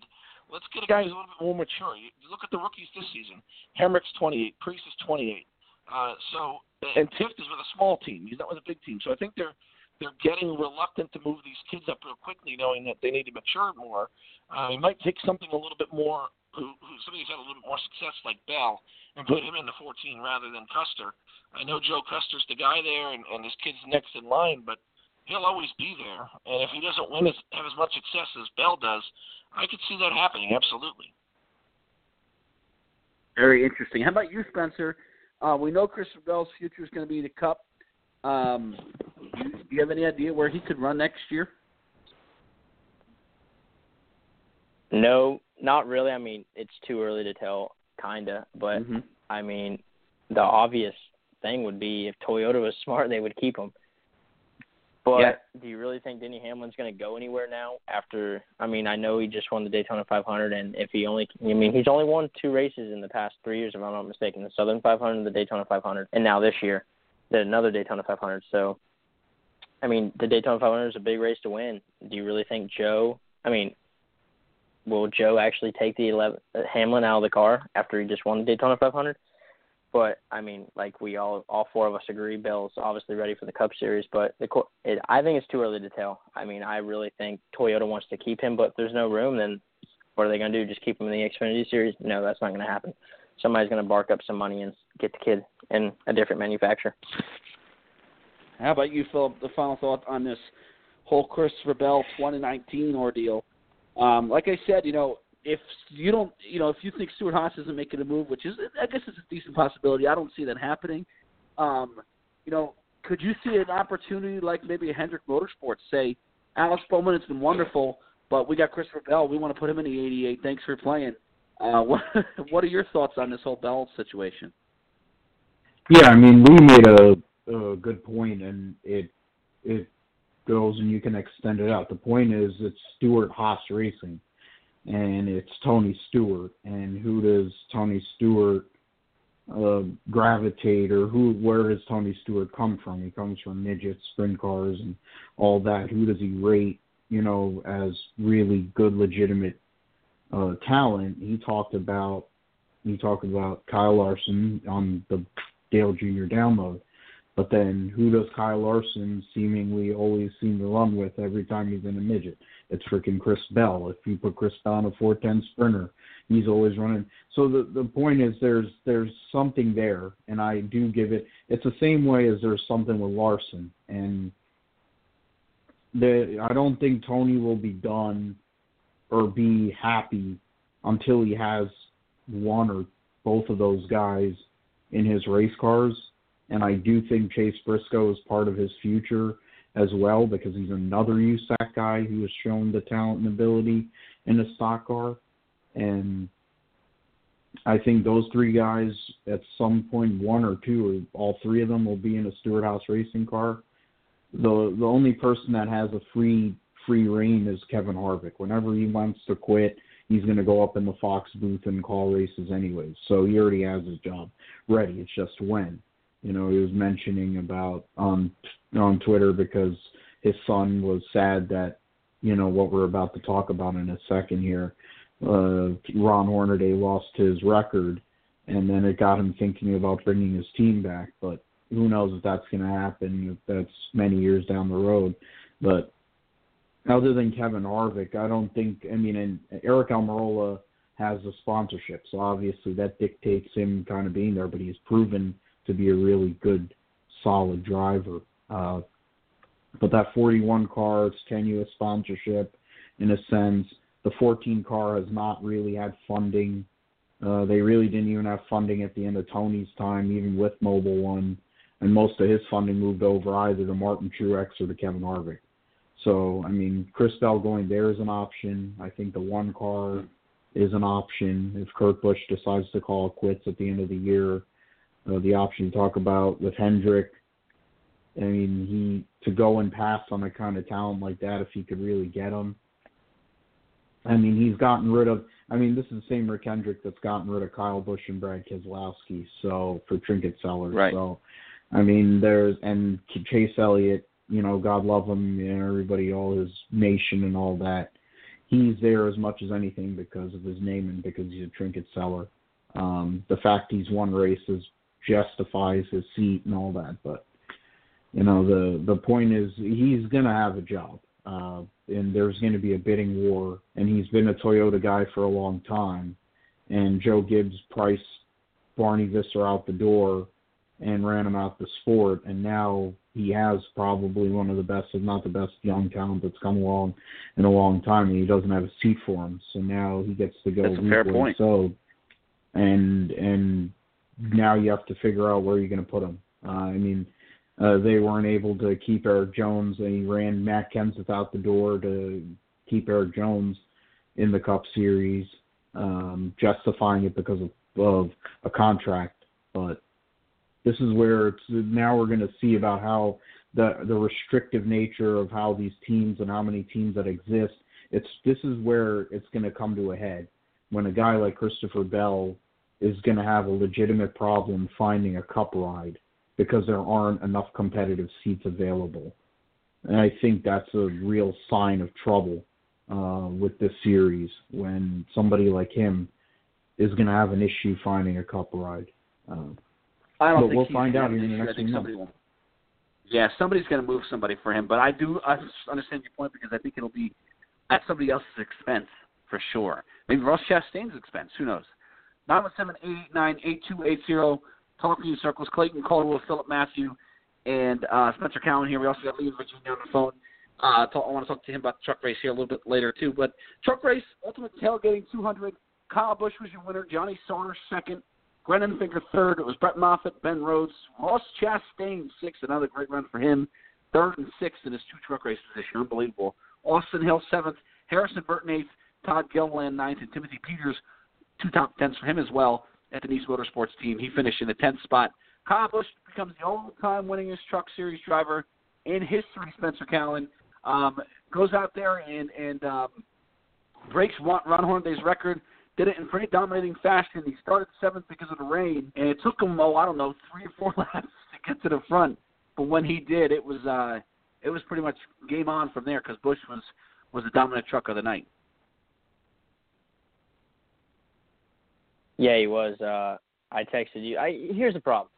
let's get a guy who's a little bit more mature. You, you look at the rookies this season. Hemric's 28, Preece is 28. Uh, so and Tifft is with a small team. He's not with a big team. So I think they're they're getting reluctant to move these kids up real quickly, knowing that they need to mature more. Uh, it might take something a little bit more, who, who somebody who's had a little bit more success like Bell, and put him in the 14 rather than Custer. I know Joe Custer's the guy there, and, and this kid's next in line, but he'll always be there. And if he doesn't win as, have as much success as Bell does, I could see that happening. Absolutely. Very interesting. How about you, Spencer? Uh, we know Chris Bell's future is going to be the Cup. Um, do you have any idea where he could run next year? No, not really. I mean, it's too early to tell, kinda. But mm-hmm. I mean, the obvious thing would be if Toyota was <laughs> smart, they would keep him. But yeah. do you really think Denny Hamlin's going to go anywhere now? After, I mean, I know he just won the Daytona 500, and if he only, I mean, he's only won two races in the past three years, if I'm not mistaken, the Southern 500 the Daytona 500, and now this year, did another Daytona 500. So, I mean, the Daytona 500 is a big race to win. Do you really think Joe? I mean, will Joe actually take the 11 uh, Hamlin out of the car after he just won the Daytona 500? But I mean, like we all, all four of us agree, Bill's obviously ready for the Cup Series. But the, it, I think it's too early to tell. I mean, I really think Toyota wants to keep him, but if there's no room, then what are they going to do? Just keep him in the Xfinity Series? No, that's not going to happen. Somebody's going to bark up some money and get the kid in a different manufacturer. How about you, Philip? The final thought on this whole Chris Bell 2019 ordeal. Um, like I said, you know, if you don't, you know, if you think Stewart-Haas isn't making a move, which is, I guess, it's a decent possibility. I don't see that happening. Um, you know, could you see an opportunity like maybe Hendrick Motorsports say, Alex Bowman, it's been wonderful, but we got Christopher Bell. We want to put him in the 88. Thanks for playing. Uh, what <laughs> What are your thoughts on this whole Bell situation? Yeah, I mean, we made a, a good point, and it it goes and you can extend it out. The point is, it's Stewart-Haas Racing and it's Tony Stewart. And who does Tony Stewart uh, gravitate, or who? Where does Tony Stewart come from? He comes from midget sprint cars and all that. Who does he rate? You know, as really good, legitimate uh, talent. He talked about he talked about Kyle Larson on the Dale Jr. download. But then who does Kyle Larson seemingly always seem to run with every time he's in a midget? It's freaking Chris Bell. If you put Chris Bell on a 410 sprinter, he's always running. So the the point is there's there's something there, and I do give it. It's the same way as there's something with Larson, and the I don't think Tony will be done or be happy until he has one or both of those guys in his race cars. And I do think Chase Briscoe is part of his future as well because he's another USAC guy who has shown the talent and ability in a stock car. And I think those three guys at some point, one or two, or all three of them will be in a Stewart-Haas racing car. The the only person that has a free free reign as Kevin Harvick. Whenever he wants to quit, he's going to go up in the Fox booth and call races anyways. So he already has his job ready. It's just when. You know, he was mentioning about on on Twitter because his son was sad that you know what we're about to talk about in a second here. Uh, Ron Hornaday lost his record, and then it got him thinking about bringing his team back. But who knows if that's going to happen? If that's many years down the road. But other than Kevin Harvick, I don't think. I mean, and Aric Almirola has a sponsorship, so obviously that dictates him kind of being there. But he's proven to be a really good, solid driver. Uh, but that 41 car, it's tenuous sponsorship in a sense. The 14 car has not really had funding. Uh, they really didn't even have funding at the end of Tony's time, even with Mobil One, and most of his funding moved over either to Martin Truex or to Kevin Harvick. So, I mean, Chris Bell going there is an option. I think the one car is an option if Kurt Busch decides to call quits at the end of the year. Uh, the option you talk about with Hendrick, I mean, he to go and pass on a kind of talent like that if he could really get him. I mean, he's gotten rid of. I mean, this is the same Rick Hendrick that's gotten rid of Kyle Busch and Brad Keselowski. So for trinket sellers. Right. So, I mean, there's and Chase Elliott. You know, God love him. You know, everybody, all his nation and all that. He's there as much as anything because of his name and because he's a trinket seller. Um, the fact he's won races justifies his seat and all that, but you know the the point is he's going to have a job uh and there's going to be a bidding war and he's been a Toyota guy for a long time and Joe Gibbs priced Barney Visser out the door and ran him out the sport and now he has probably one of the best if not the best young talent that's come along in a long time and he doesn't have a seat for him so now he gets to go That's a fair point. so and and now you have to figure out where you're going to put him uh, I mean uh, they weren't able to keep Erik Jones, They ran Matt Kenseth out the door to keep Erik Jones in the Cup Series, um, justifying it because of, of a contract. But this is where it's now we're going to see about how the the restrictive nature of how these teams and how many teams that exist. It's this is where it's going to come to a head when a guy like Christopher Bell is going to have a legitimate problem finding a Cup ride because there aren't enough competitive seats available. And I think that's a real sign of trouble uh, with this series when somebody like him is going to have an issue finding a cup ride. Um, I don't But think we'll find out in the next few somebody will. Yeah, somebody's going to move somebody for him, but I do I understand your point because I think it'll be at somebody else's expense for sure. Maybe Ross Chastain's expense. Who knows? Nine one seven eight eight nine eight two eight zero. Talking circles. Clayton Caldwell, Philip Matthew, and uh, Spencer Cowan here. We also got Lee Virginia on the phone. Uh, talk, I want to talk to him about the truck race here a little bit later too. But truck race, Ultimate Tailgating 200. Kyle Busch was your winner. Johnny Sauter second. Grant Enfinger third. It was Brett Moffitt, Ben Rhodes, Ross Chastain sixth. Another great run for him. Third and sixth in his two truck races this year. Unbelievable. Austin Hill seventh. Harrison Burton eighth. Todd Gilliland ninth. And Timothy Peters two top tens for him as well at the Nice Motorsports team. He finished in the tenth spot. Kyle Busch becomes the all-time winningest Truck Series driver in history. Spencer Cowan um, goes out there and and um, breaks Ron Hornaday's record. Did it in pretty dominating fashion. He started seventh because of the rain, and it took him oh I don't know three or four <laughs> laps to get to the front. But when he did, it was uh, it was pretty much game on from there because Busch was was the dominant truck of the night. Yeah, he was. Uh, I texted you. I here's the problem.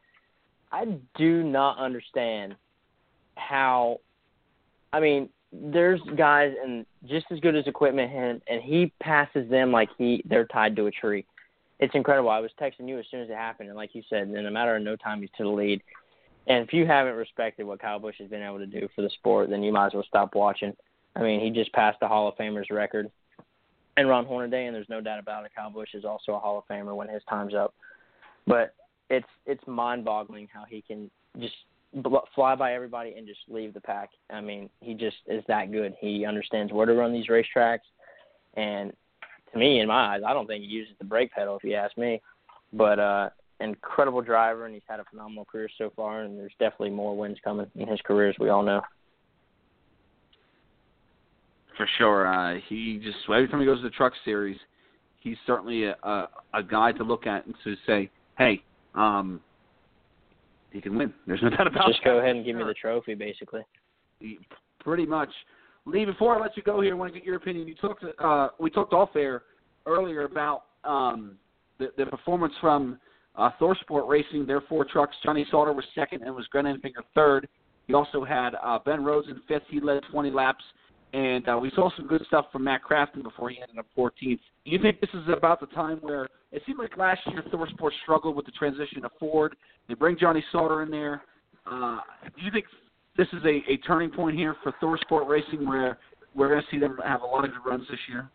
I do not understand how. I mean, there's guys and just as good as equipment, and and he passes them like he they're tied to a tree. It's incredible. I was texting you as soon as it happened, and like you said, in a matter of no time, he's to the lead. And if you haven't respected what Kyle Busch has been able to do for the sport, then you might as well stop watching. I mean, he just passed the Hall of Famers record and Ron Hornaday, and there's no doubt about it. Kyle Busch is also a Hall of Famer when his time's up. But it's it's mind-boggling how he can just fly by everybody and just leave the pack. I mean, he just is that good. He understands where to run these racetracks, and to me, in my eyes, I don't think he uses the brake pedal if you ask me. But uh, incredible driver, and he's had a phenomenal career so far. And there's definitely more wins coming in his career, as we all know. For sure, uh, he just every time he goes to the Truck Series, he's certainly a, a, a guy to look at and to say, hey, um, he can win. There's no <laughs> doubt about it. Just go ahead and give me the trophy, basically. Pretty much. Lee, before I let you go here, I want to get your opinion. You talked, uh, we talked off air earlier about um, the, the performance from uh, ThorSport Racing, their four trucks. Johnny Sauter was second and was Grant Enfinger third. You also had uh, Ben Rhodes in fifth. He led 20 laps. And uh, we saw some good stuff from Matt Crafton before he ended up 14th. Do you think this is about the time where it seemed like last year ThorSport struggled with the transition to Ford? They bring Johnny Sauter in there. Uh, do you think this is a, a turning point here for ThorSport Racing where we're going to see them have a lot of good runs this year?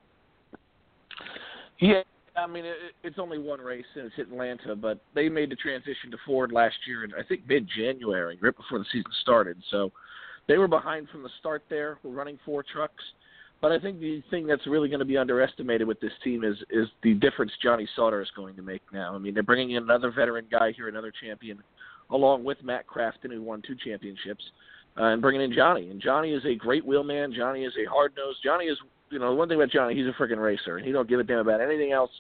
Yeah, I mean it, it's only one race and it's Atlanta, but they made the transition to Ford last year, in I think mid-January, right before the season started. So they were behind from the start there. We're running four trucks. But I think the thing that's really going to be underestimated with this team is is the difference Johnny Sauter is going to make now. I mean, they're bringing in another veteran guy here, another champion, along with Matt Crafton, who won two championships, uh, and bringing in Johnny. And Johnny is a great wheelman. Johnny is a hard nosed. Johnny is, you know, the one thing about Johnny, he's a freaking racer. And he don't give a damn about anything else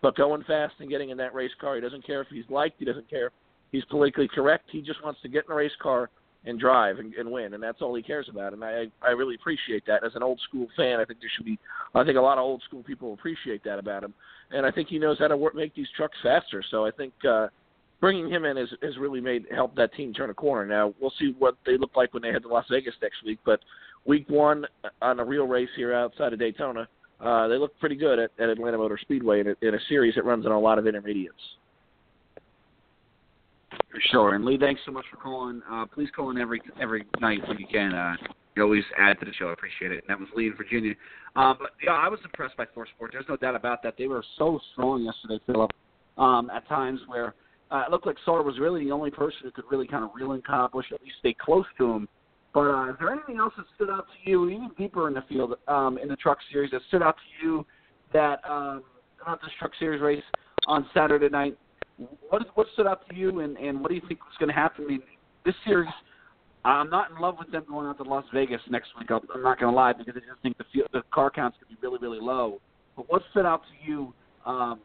but going fast and getting in that race car. He doesn't care if he's liked. He doesn't care he's politically correct. He just wants to get in a race car and drive and, and win, and that's all he cares about. And I I really appreciate that. As an old school fan, I think there should be. I think a lot of old school people appreciate that about him, and I think he knows how to work, make these trucks faster. So I think uh, bringing him in has has really made helped that team turn a corner. Now we'll see what they look like when they head to Las Vegas next week, but week one on a real race here outside of Daytona. Uh, they look pretty good at, at Atlanta Motor Speedway in a, in a series that runs on a lot of intermediates. For sure. And Lee, thanks so much for calling. Uh, please call in every every night when you can. Uh, you always add to the show. I appreciate it. And that was Lee in Virginia. Uh, but yeah, I was impressed by ThorSport. There's no doubt about that. They were so strong yesterday, Philip. Um, at times where uh, it looked like Sauter was really the only person who could really kind of reel Kyle Busch, at least stay close to him. But uh, is there anything else that stood out to you, even deeper in the field, um, in the Truck Series, that stood out to you that um, about this Truck Series race on Saturday night? What what stood out to you, and and what do you think is going to happen? I mean, this series, I'm not in love with them going out to Las Vegas next week. I'm, not going to lie because I just think the field, the car counts could be really really low. But what stood out to you um,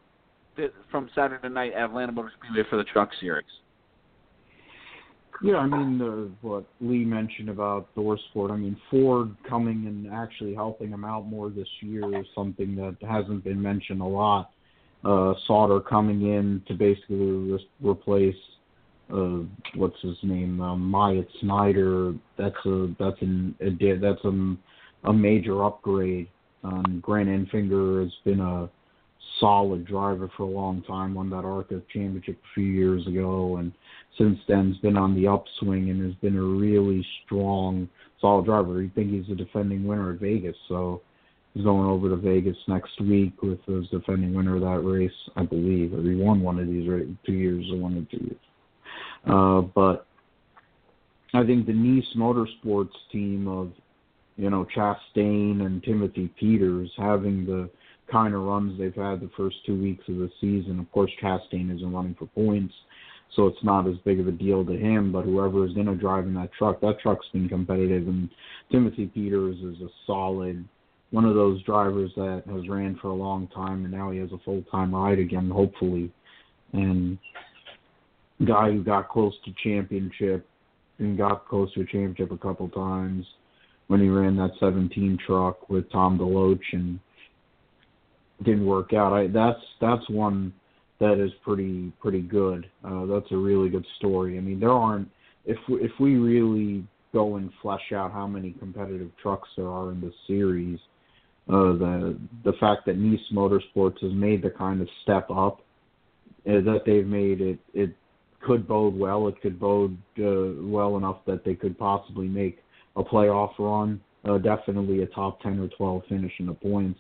th- from Saturday night at Atlanta Motor Speedway for the Truck Series? Yeah, I mean the, what Lee mentioned about ThorSport. I mean Ford coming and actually helping them out more this year is something that hasn't been mentioned a lot. Uh, Sauter coming in to basically re- replace uh, what's his name, uh, Myatt Snider. That's a that's an a, that's a, a major upgrade. Um, Grant Enfinger has been a solid driver for a long time. Won that ARCA championship a few years ago, and since then has been on the upswing and has been a really strong, solid driver. You think he's a defending winner at Vegas, so he's going over to Vegas next week with the defending winner of that race, I believe. Or he won one of these two years or one or two years. Uh, but I think the Niece Motorsports team of, you know, Chastain and Timothy Peters having the kind of runs they've had the first two weeks of the season. Of course, Chastain isn't running for points, so it's not as big of a deal to him. But whoever is going to drive in that truck, that truck's been competitive, and Timothy Peters is a solid one of those drivers that has ran for a long time, and now he has a full time ride again, hopefully. And guy who got close to championship and got close to a championship a couple times when he ran that 17 truck with Tom DeLoach and didn't work out. I that's that's one that is pretty pretty good. Uh, that's a really good story. I mean, there aren't if if we really go and flesh out how many competitive trucks there are in this series, uh, the the fact that Niece Motorsports has made the kind of step up uh, that they've made it it could bode well. It could bode uh, well enough that they could possibly make a playoff run. Uh, definitely a top ten or twelve finish in the points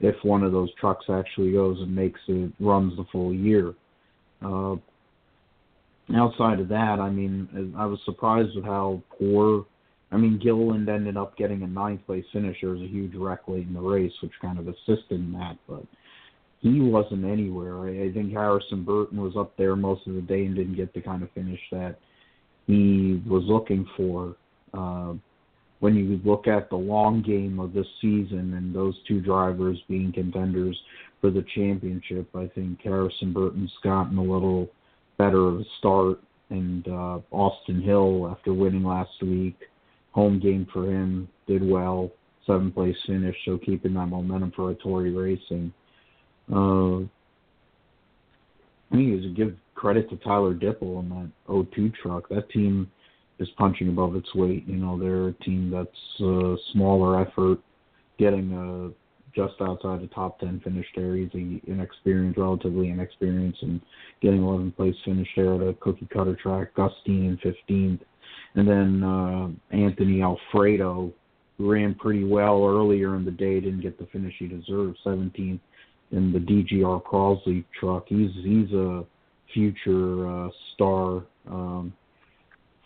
if one of those trucks actually goes and makes it runs the full year. Uh, outside of that, I mean, I was surprised with how poor. I mean, Gilliland ended up getting a ninth place finish. There was a huge wreck late in the race, which kind of assisted in that, but he wasn't anywhere. I, I think Harrison Burton was up there most of the day and didn't get the kind of finish that he was looking for. Uh, when you look at the long game of this season and those two drivers being contenders for the championship, I think Harrison Burton's gotten a little better of a start, and uh, Austin Hill, after winning last week, home game for him, did well, seventh place finish, so keeping that momentum for Hattori Racing. Uh, I think is give credit to Tyler Dippel in that O2 truck. That team is punching above its weight. You know, they're a team that's a smaller effort, getting a just outside the top 10 finish there. He's inexperienced, relatively inexperienced, and getting 11th place finish there at a cookie cutter track. Gustine in 15th. And then uh, Anthony Alfredo ran pretty well earlier in the day, didn't get the finish he deserved, 17th in the DGR Crosley truck. He's he's a future uh, star, um,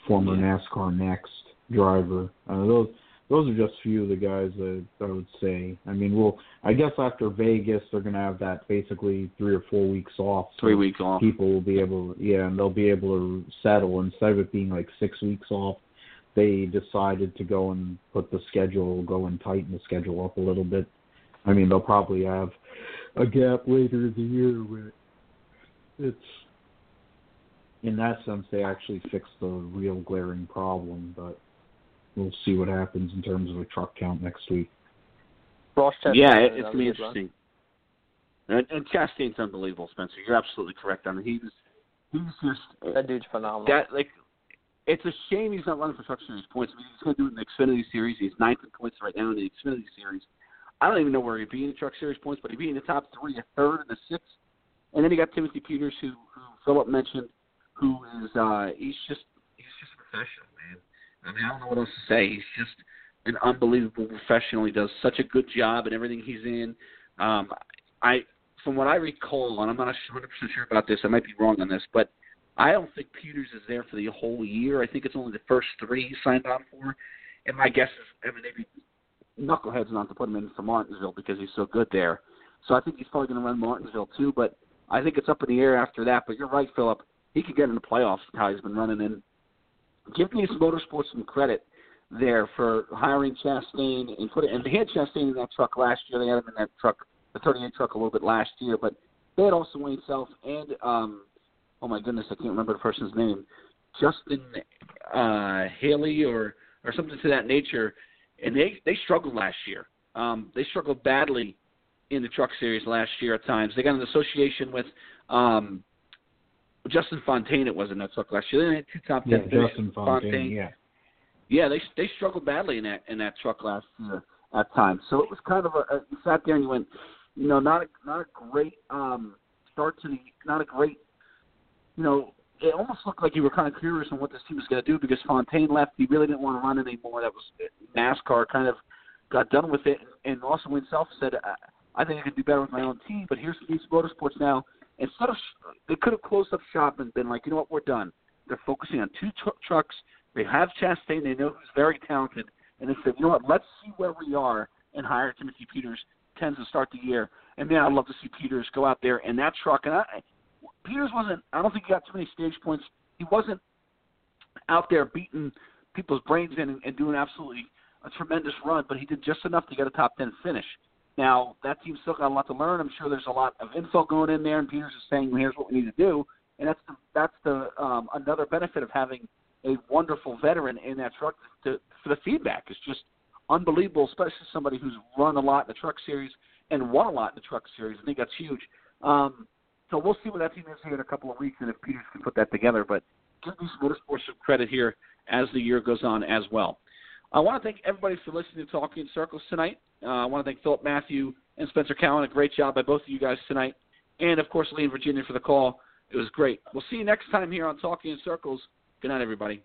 former NASCAR Next driver. Uh, those those are just a few of the guys that I would say. I mean, well, I guess after Vegas, they're going to have that basically three or four weeks off. so Three weeks off. People will be able, yeah, and they'll be able to settle instead of it being like six weeks off. They decided to go and put the schedule, go and tighten the schedule up a little bit. I mean, they'll probably have a gap later in the year where it's in that sense they actually fixed the real glaring problem, but we'll see what happens in terms of a truck count next week. Ross Chastain yeah, it, it's gonna be interesting. And, and Chastain's unbelievable, Spencer. You're absolutely correct on it. He's he's just That dude's phenomenal. that like. It's a shame he's not running for Truck Series points. I mean, he's going to do it in the Xfinity Series. He's ninth in points right now in the Xfinity Series. I don't even know where he'd be in the Truck Series points, but he'd be in the top three, a third, and a sixth. And then you got Timothy Peters, who, who Philip mentioned, who is uh, he's just he's just a professional, man. I mean, I don't know what else to say. He's just an unbelievable professional. He does such a good job in everything he's in. Um, I, from what I recall, and I'm not 100 percent sure about this. I might be wrong on this, but I don't think Peters is there for the whole year. I think it's only the first three he signed on for. And my guess is, I mean, maybe knuckleheads not to put him in for Martinsville because he's so good there. So I think he's probably going to run Martinsville too. But I think it's up in the air after that. But you're right, Philip. He could get in the playoffs. How he's been running in. Give Niece Motorsports some credit there for hiring Chastain and put it. And they had Chastain in that truck last year. They had him in that truck, the 38 truck, a little bit last year. But they had also Wayne Self and um, oh my goodness, I can't remember the person's name, Justin uh, Haley or or something to that nature, and they they struggled last year. Um, they struggled badly in the Truck Series last year at times. They got an association with um, Justin Fontaine. It was in that truck last year. They had two top Yeah, ten finishes. Justin Fontaine, yeah. Yeah, they they struggled badly in that in that truck last year at times. So it was kind of a, a you sat there and you went, you know, not a not a great um, start to the not a great, you know, it almost looked like you were kind of curious on what this team was going to do because Fontaine left. He really didn't want to run anymore. That was NASCAR kind of got done with it, and Austin himself said, I, I think I can do better with my own team. But here's Niece Motorsports now. Instead of they could have closed up shop and been like, you know what, we're done. They're focusing on two tr- trucks. They have Chastain. They know who's very talented, and they said, you know what, let's see where we are and hire Timothy Peters. Tends to start the year, and man, I'd love to see Peters go out there in that truck. And I, Peters wasn't. I don't think he got too many stage points. He wasn't out there beating people's brains in and, and doing absolutely a tremendous run, but he did just enough to get a top ten finish. Now that team's still got a lot to learn. I'm sure there's a lot of info going in there, and Peters is saying, "Here's what we need to do," and that's the that's the um, another benefit of having a wonderful veteran in that truck to, for the feedback. It's just unbelievable, especially somebody who's run a lot in the truck series and won a lot in the truck series. I think that's huge. Um, so we'll see what that team is here in a couple of weeks, and if Peters can put that together. But give Niece Motorsports some credit here as the year goes on as well. I want to thank everybody for listening to Talking in Circles tonight. Uh, I want to thank Philip Matthew and Spencer Cowan. A great job by both of you guys tonight. And, of course, Lee and Virginia for the call. It was great. We'll see you next time here on Talking in Circles. Good night, everybody.